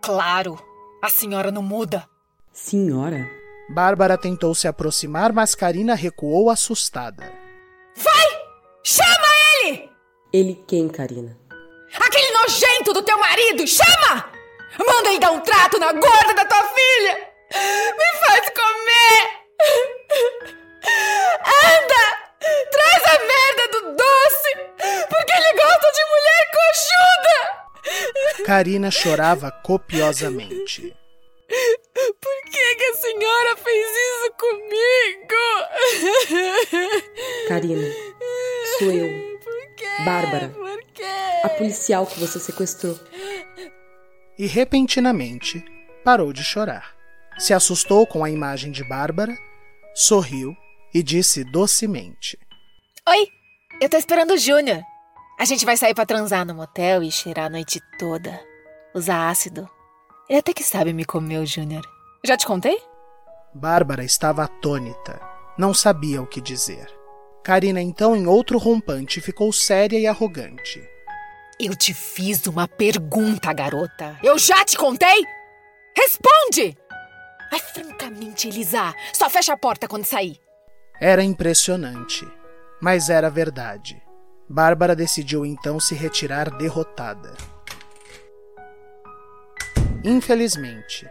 Claro! A senhora não muda. Senhora? Bárbara tentou se aproximar, mas Karina recuou assustada. Vai! Chama ele! Ele quem, Karina? Aquele nojento do teu marido! Chama! Manda ele dar um trato na gorda da tua filha! Me faz comer! Anda! Traz a merda do doce! Porque ele gosta de mulher coxuda! Karina chorava copiosamente. Por que, que a senhora fez isso comigo? Karina, sou eu. Bárbara. A policial que você sequestrou. E repentinamente parou de chorar. Se assustou com a imagem de Bárbara, sorriu e disse docemente: Oi, eu tô esperando o Júnior. A gente vai sair para transar no motel e cheirar a noite toda. Usar ácido. Ele até que sabe me comer, Júnior. Já te contei? Bárbara estava atônita. Não sabia o que dizer. Karina, então, em outro rompante, ficou séria e arrogante. Eu te fiz uma pergunta, garota. Eu já te contei? Responde! Ai, francamente, Elisa, só fecha a porta quando sair. Era impressionante, mas era verdade. Bárbara decidiu então se retirar derrotada. Infelizmente,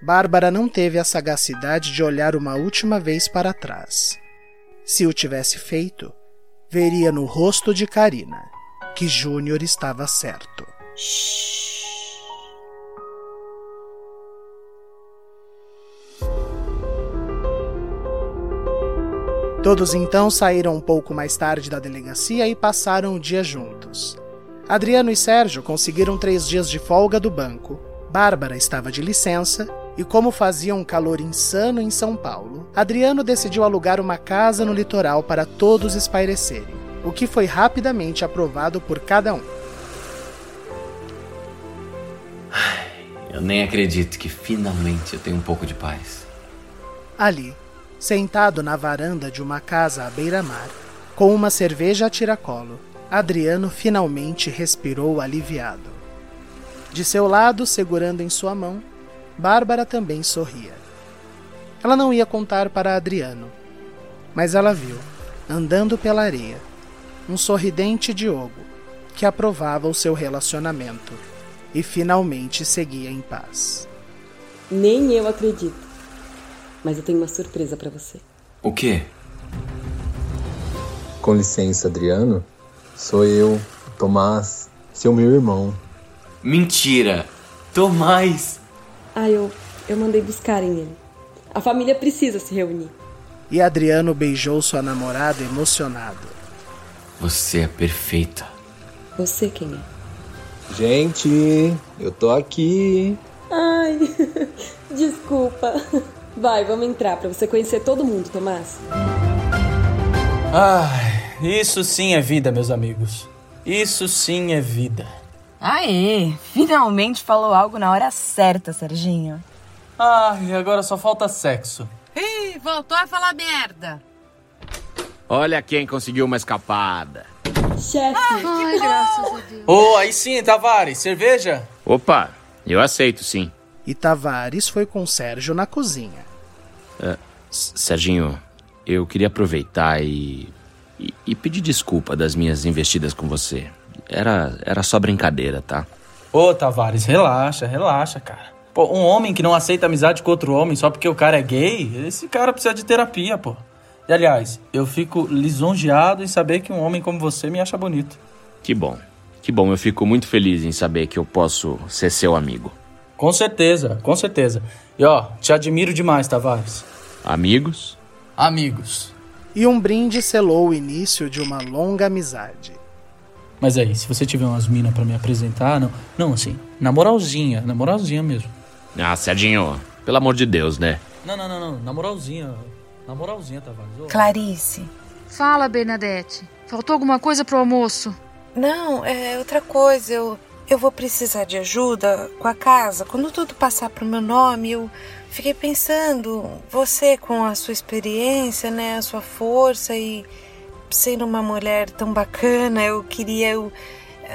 Bárbara não teve a sagacidade de olhar uma última vez para trás. Se o tivesse feito, veria no rosto de Karina que Júnior estava certo. Todos então saíram um pouco mais tarde da delegacia e passaram o dia juntos. Adriano e Sérgio conseguiram três dias de folga do banco. Bárbara estava de licença e, como fazia um calor insano em São Paulo, Adriano decidiu alugar uma casa no litoral para todos espairecerem, o que foi rapidamente aprovado por cada um. Eu nem acredito que finalmente eu tenho um pouco de paz. Ali, sentado na varanda de uma casa à beira-mar, com uma cerveja a tiracolo, Adriano finalmente respirou aliviado. De seu lado, segurando em sua mão, Bárbara também sorria. Ela não ia contar para Adriano, mas ela viu, andando pela areia, um sorridente Diogo que aprovava o seu relacionamento e finalmente seguia em paz. Nem eu acredito. Mas eu tenho uma surpresa para você. O quê? Com licença, Adriano. Sou eu, Tomás, seu meu irmão. Mentira! Tomás! Ah, eu, eu mandei buscarem ele. A família precisa se reunir. E Adriano beijou sua namorada emocionado. Você é perfeita. Você quem é? Gente, eu tô aqui. Ai, desculpa. Vai, vamos entrar para você conhecer todo mundo, Tomás. Ai, isso sim é vida, meus amigos. Isso sim é vida. Aê, finalmente falou algo na hora certa, Serginho. Ah, e agora só falta sexo. Ih, voltou a falar merda. Olha quem conseguiu uma escapada. Chefe. Ai, graças a Deus. Ô, oh, aí sim, Tavares, cerveja? Opa, eu aceito sim. E Tavares foi com Sérgio na cozinha. Uh, Serginho, eu queria aproveitar e, e, e, pedir desculpa das minhas investidas com você. Era, era só brincadeira, tá? Ô, Tavares, relaxa, relaxa, cara. Pô, um homem que não aceita amizade com outro homem só porque o cara é gay, esse cara precisa de terapia, pô. E aliás, eu fico lisonjeado em saber que um homem como você me acha bonito. Que bom. Que bom, eu fico muito feliz em saber que eu posso ser seu amigo. Com certeza, com certeza. E ó, te admiro demais, Tavares. Amigos? Amigos. E um brinde selou o início de uma longa amizade. Mas aí, se você tiver umas minas para me apresentar, não, não assim, na moralzinha, na moralzinha mesmo. Ah, Serginho, pelo amor de Deus, né? Não, não, não, não, na moralzinha, na moralzinha, Tavares. Ô. Clarice. Fala, Bernadette. Faltou alguma coisa pro almoço? Não, é outra coisa. Eu, eu vou precisar de ajuda com a casa. Quando tudo passar pro meu nome, eu fiquei pensando, você com a sua experiência, né, a sua força e sendo uma mulher tão bacana, eu queria, eu,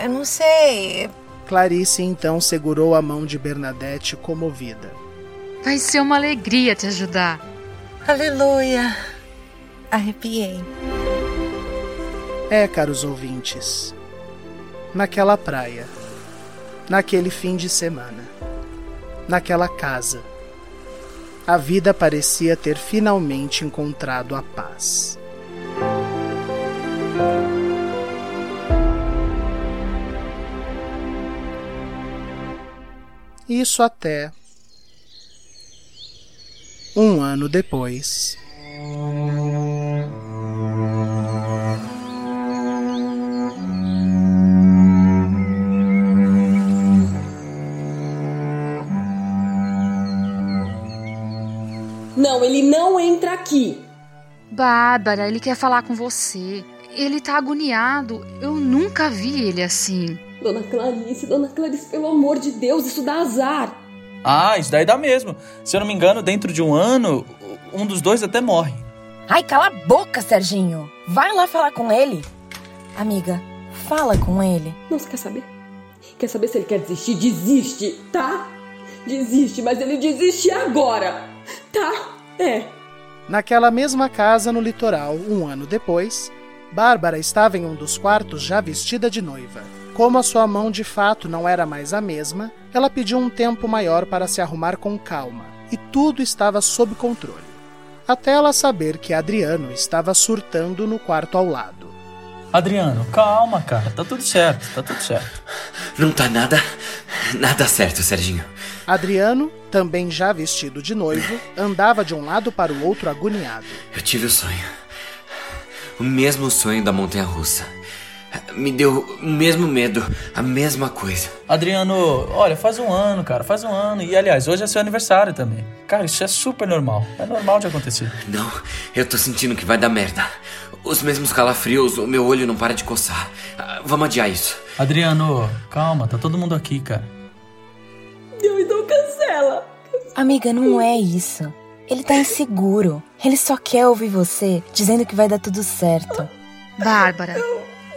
eu não sei. Clarice então segurou a mão de Bernadette comovida. Vai ser uma alegria te ajudar. Aleluia. Arrepiei. É, caros ouvintes, naquela praia, naquele fim de semana, naquela casa, a vida parecia ter finalmente encontrado a paz. Isso até um ano depois. Não, ele não entra aqui. Bárbara, ele quer falar com você. Ele tá agoniado. Eu nunca vi ele assim. Dona Clarice, Dona Clarice, pelo amor de Deus, isso dá azar. Ah, isso daí dá mesmo. Se eu não me engano, dentro de um ano, um dos dois até morre. Ai, cala a boca, Serginho. Vai lá falar com ele. Amiga, fala com ele. Não, você quer saber? Quer saber se ele quer desistir? Desiste, tá? Desiste, mas ele desiste agora, tá? É. Naquela mesma casa no litoral, um ano depois, Bárbara estava em um dos quartos já vestida de noiva. Como a sua mão de fato não era mais a mesma, ela pediu um tempo maior para se arrumar com calma, e tudo estava sob controle. Até ela saber que Adriano estava surtando no quarto ao lado. Adriano, calma, cara. Tá tudo certo, tá tudo certo. Não tá nada. nada certo, Serginho. Adriano, também já vestido de noivo, andava de um lado para o outro agoniado. Eu tive o sonho. O mesmo sonho da montanha russa. Me deu o mesmo medo, a mesma coisa. Adriano, olha, faz um ano, cara, faz um ano. E aliás, hoje é seu aniversário também. Cara, isso é super normal. É normal de acontecer. Não, eu tô sentindo que vai dar merda. Os mesmos calafrios, o meu olho não para de coçar. Vamos adiar isso. Adriano, calma, tá todo mundo aqui, cara. Não, então cancela. Amiga, não é isso. Ele tá inseguro. Ele só quer ouvir você dizendo que vai dar tudo certo. Bárbara,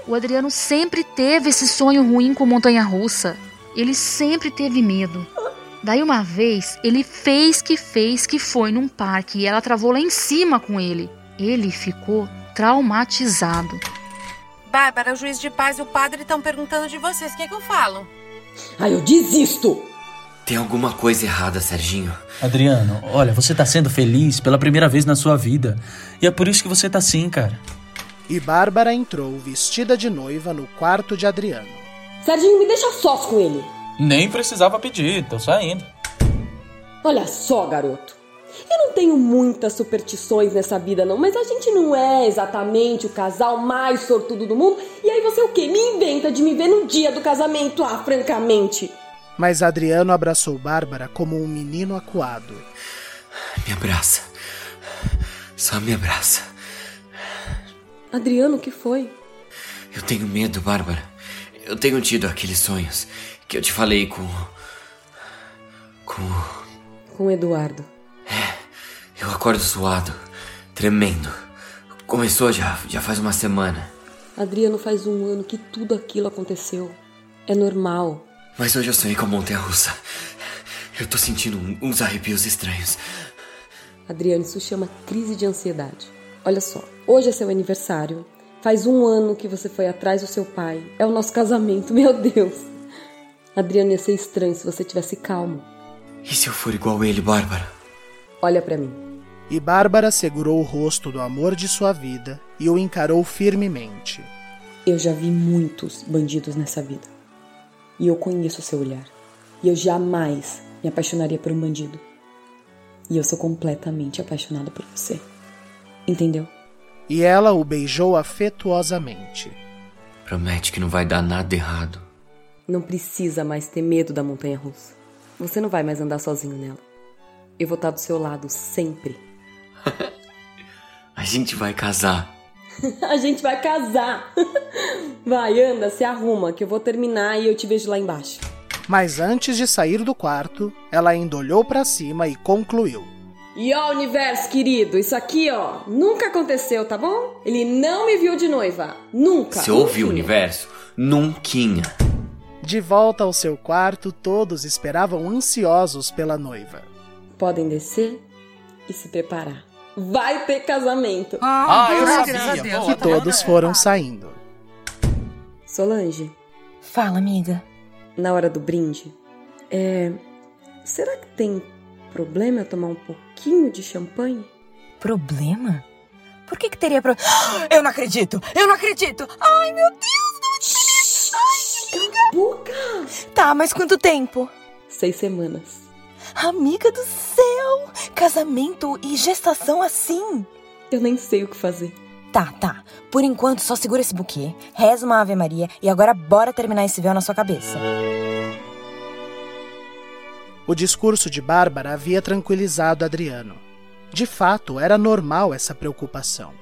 o Adriano sempre teve esse sonho ruim com montanha russa. Ele sempre teve medo. Daí uma vez, ele fez que fez que foi num parque e ela travou lá em cima com ele. Ele ficou traumatizado. Bárbara, o juiz de paz e o padre estão perguntando de vocês. O que, é que eu falo? Ai, eu desisto. Tem alguma coisa errada, Serginho. Adriano, olha, você tá sendo feliz pela primeira vez na sua vida. E é por isso que você tá assim, cara. E Bárbara entrou vestida de noiva no quarto de Adriano. Serginho, me deixa sós com ele. Nem precisava pedir, tô saindo. Olha só, garoto. Eu não tenho muitas superstições nessa vida, não, mas a gente não é exatamente o casal mais sortudo do mundo. E aí você o quê? Me inventa de me ver no dia do casamento, ah, francamente. Mas Adriano abraçou Bárbara como um menino acuado. Me abraça. Só me abraça. Adriano, o que foi? Eu tenho medo, Bárbara. Eu tenho tido aqueles sonhos que eu te falei com. com. Com o Eduardo. Eu acordo suado, tremendo. Começou já, já faz uma semana. Adriano, faz um ano que tudo aquilo aconteceu. É normal. Mas hoje eu sonhei com a montanha russa. Eu tô sentindo uns arrepios estranhos. Adriano, isso chama crise de ansiedade. Olha só, hoje é seu aniversário. Faz um ano que você foi atrás do seu pai. É o nosso casamento, meu Deus. Adriano, ia ser estranho se você tivesse calmo. E se eu for igual ele, Bárbara? Olha pra mim. E Bárbara segurou o rosto do amor de sua vida e o encarou firmemente. Eu já vi muitos bandidos nessa vida. E eu conheço o seu olhar. E eu jamais me apaixonaria por um bandido. E eu sou completamente apaixonada por você. Entendeu? E ela o beijou afetuosamente. Promete que não vai dar nada errado. Não precisa mais ter medo da montanha russa. Você não vai mais andar sozinho nela. Eu vou estar do seu lado sempre. A gente vai casar. A gente vai casar. Vai, anda, se arruma, que eu vou terminar e eu te vejo lá embaixo. Mas antes de sair do quarto, ela ainda olhou para cima e concluiu. E ó, universo querido, isso aqui, ó, nunca aconteceu, tá bom? Ele não me viu de noiva. Nunca. Se ouve o universo, nunquinha. De volta ao seu quarto, todos esperavam ansiosos pela noiva. Podem descer e se preparar. Vai ter casamento. Ah, eu sabia. E todos foram saindo. Solange, Fala, amiga. na hora do brinde, é. Será que tem problema eu tomar um pouquinho de champanhe? Problema? Por que que teria pro... Eu não acredito! Eu não acredito! Ai, meu Deus! Ai, amiga! Boca! Tá, mas quanto tempo? Seis semanas. Amiga do céu! Casamento e gestação assim? Eu nem sei o que fazer. Tá, tá. Por enquanto, só segura esse buquê, reza uma Ave Maria e agora bora terminar esse véu na sua cabeça. O discurso de Bárbara havia tranquilizado Adriano. De fato, era normal essa preocupação.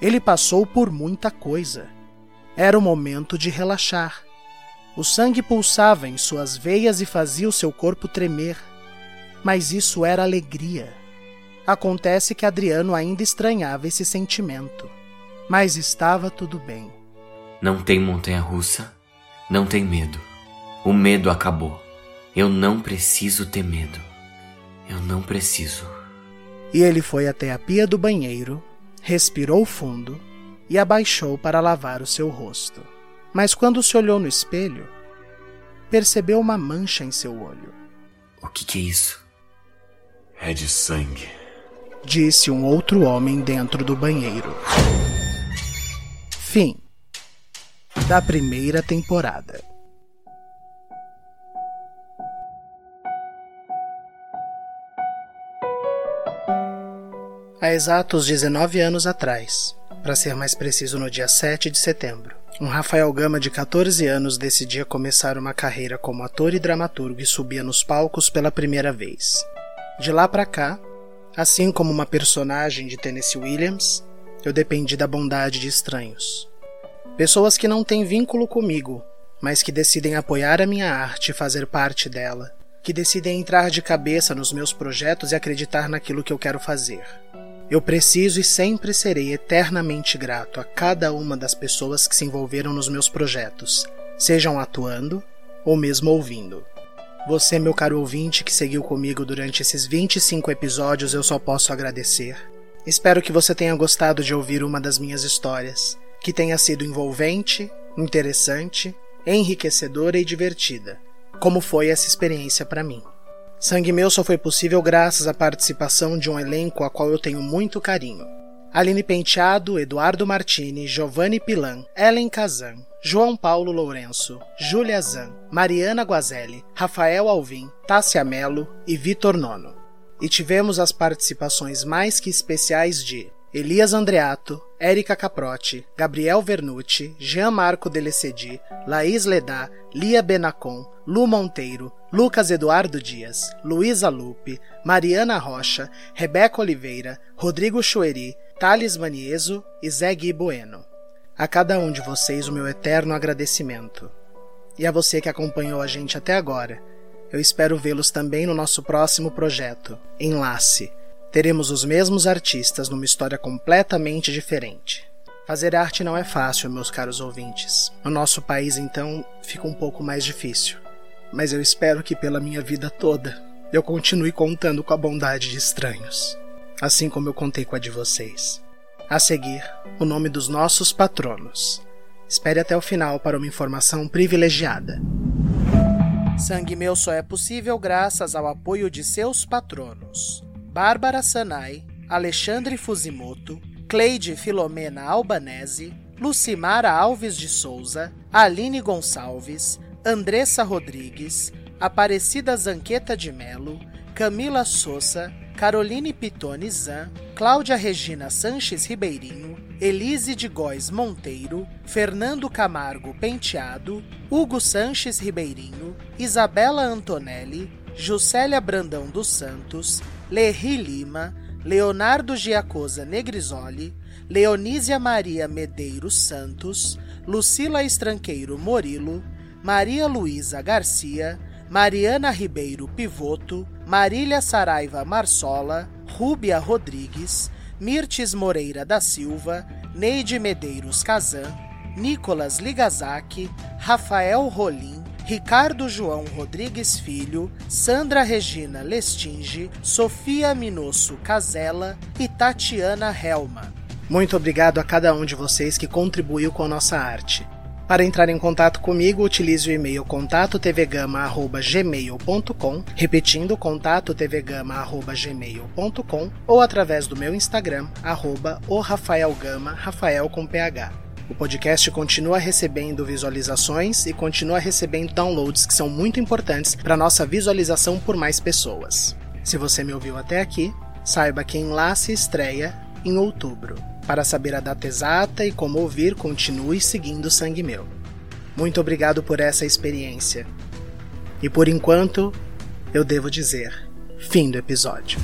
Ele passou por muita coisa. Era o momento de relaxar. O sangue pulsava em suas veias e fazia o seu corpo tremer. Mas isso era alegria. Acontece que Adriano ainda estranhava esse sentimento. Mas estava tudo bem. Não tem montanha russa, não tem medo. O medo acabou. Eu não preciso ter medo. Eu não preciso. E ele foi até a pia do banheiro, respirou fundo e abaixou para lavar o seu rosto. Mas quando se olhou no espelho, percebeu uma mancha em seu olho. O que, que é isso? É de sangue. Disse um outro homem dentro do banheiro. Fim da primeira temporada. Há exatos 19 anos atrás, para ser mais preciso no dia 7 de setembro, um Rafael Gama de 14 anos decidia começar uma carreira como ator e dramaturgo e subia nos palcos pela primeira vez. De lá para cá, assim como uma personagem de Tennessee Williams, eu dependi da bondade de estranhos. Pessoas que não têm vínculo comigo, mas que decidem apoiar a minha arte e fazer parte dela, que decidem entrar de cabeça nos meus projetos e acreditar naquilo que eu quero fazer. Eu preciso e sempre serei eternamente grato a cada uma das pessoas que se envolveram nos meus projetos, sejam atuando ou mesmo ouvindo. Você, meu caro ouvinte, que seguiu comigo durante esses 25 episódios, eu só posso agradecer. Espero que você tenha gostado de ouvir uma das minhas histórias, que tenha sido envolvente, interessante, enriquecedora e divertida, como foi essa experiência para mim. Sangue Meu só foi possível graças à participação de um elenco a qual eu tenho muito carinho. Aline Penteado, Eduardo Martini, Giovanni Pilan, Ellen Kazan, João Paulo Lourenço, Júlia Zan, Mariana Guazelli, Rafael Alvim, Tássia Mello e Vitor Nono. E tivemos as participações mais que especiais de Elias Andreato, Érica Caprotti, Gabriel Vernucci, Jean Marco Delecedi, Laís Ledá, Lia Benacon, Lu Monteiro, Lucas Eduardo Dias, Luísa Lupe, Mariana Rocha, Rebeca Oliveira, Rodrigo Chueri, Thales Manieso e Zé Gui Bueno. A cada um de vocês o meu eterno agradecimento. E a você que acompanhou a gente até agora, eu espero vê-los também no nosso próximo projeto, Enlace. Teremos os mesmos artistas numa história completamente diferente. Fazer arte não é fácil, meus caros ouvintes. No nosso país, então, fica um pouco mais difícil. Mas eu espero que pela minha vida toda eu continue contando com a bondade de estranhos, assim como eu contei com a de vocês. A seguir, o nome dos nossos patronos. Espere até o final para uma informação privilegiada. Sangue Meu só é possível graças ao apoio de seus patronos: Bárbara Sanai, Alexandre Fuzimoto, Cleide Filomena Albanese, Lucimara Alves de Souza, Aline Gonçalves, Andressa Rodrigues, Aparecida Zanqueta de Melo, Camila Souza, Caroline Pitone Zan, Cláudia Regina Sanches Ribeirinho, Elise de Góes Monteiro, Fernando Camargo Penteado, Hugo Sanches Ribeirinho, Isabela Antonelli, Juscelia Brandão dos Santos, Lerri Lima, Leonardo Giacosa Negrisoli, Leonísia Maria Medeiros Santos, Lucila Estranqueiro Morilo, Maria Luísa Garcia, Mariana Ribeiro Pivoto, Marília Saraiva Marsola, Rúbia Rodrigues, Mirtes Moreira da Silva, Neide Medeiros Kazan, Nicolas Ligazaki, Rafael Rolim, Ricardo João Rodrigues Filho, Sandra Regina Lestinge, Sofia Minosso Casella e Tatiana Helma. Muito obrigado a cada um de vocês que contribuiu com a nossa arte. Para entrar em contato comigo, utilize o e-mail contato tvgama@gmail.com, repetindo contato tvgama@gmail.com ou através do meu Instagram arroba o Rafael Gama, Rafael com PH. O podcast continua recebendo visualizações e continua recebendo downloads que são muito importantes para nossa visualização por mais pessoas. Se você me ouviu até aqui, saiba que Enlace estreia em outubro. Para saber a data exata e como ouvir, continue seguindo Sangue Meu. Muito obrigado por essa experiência. E por enquanto, eu devo dizer: fim do episódio.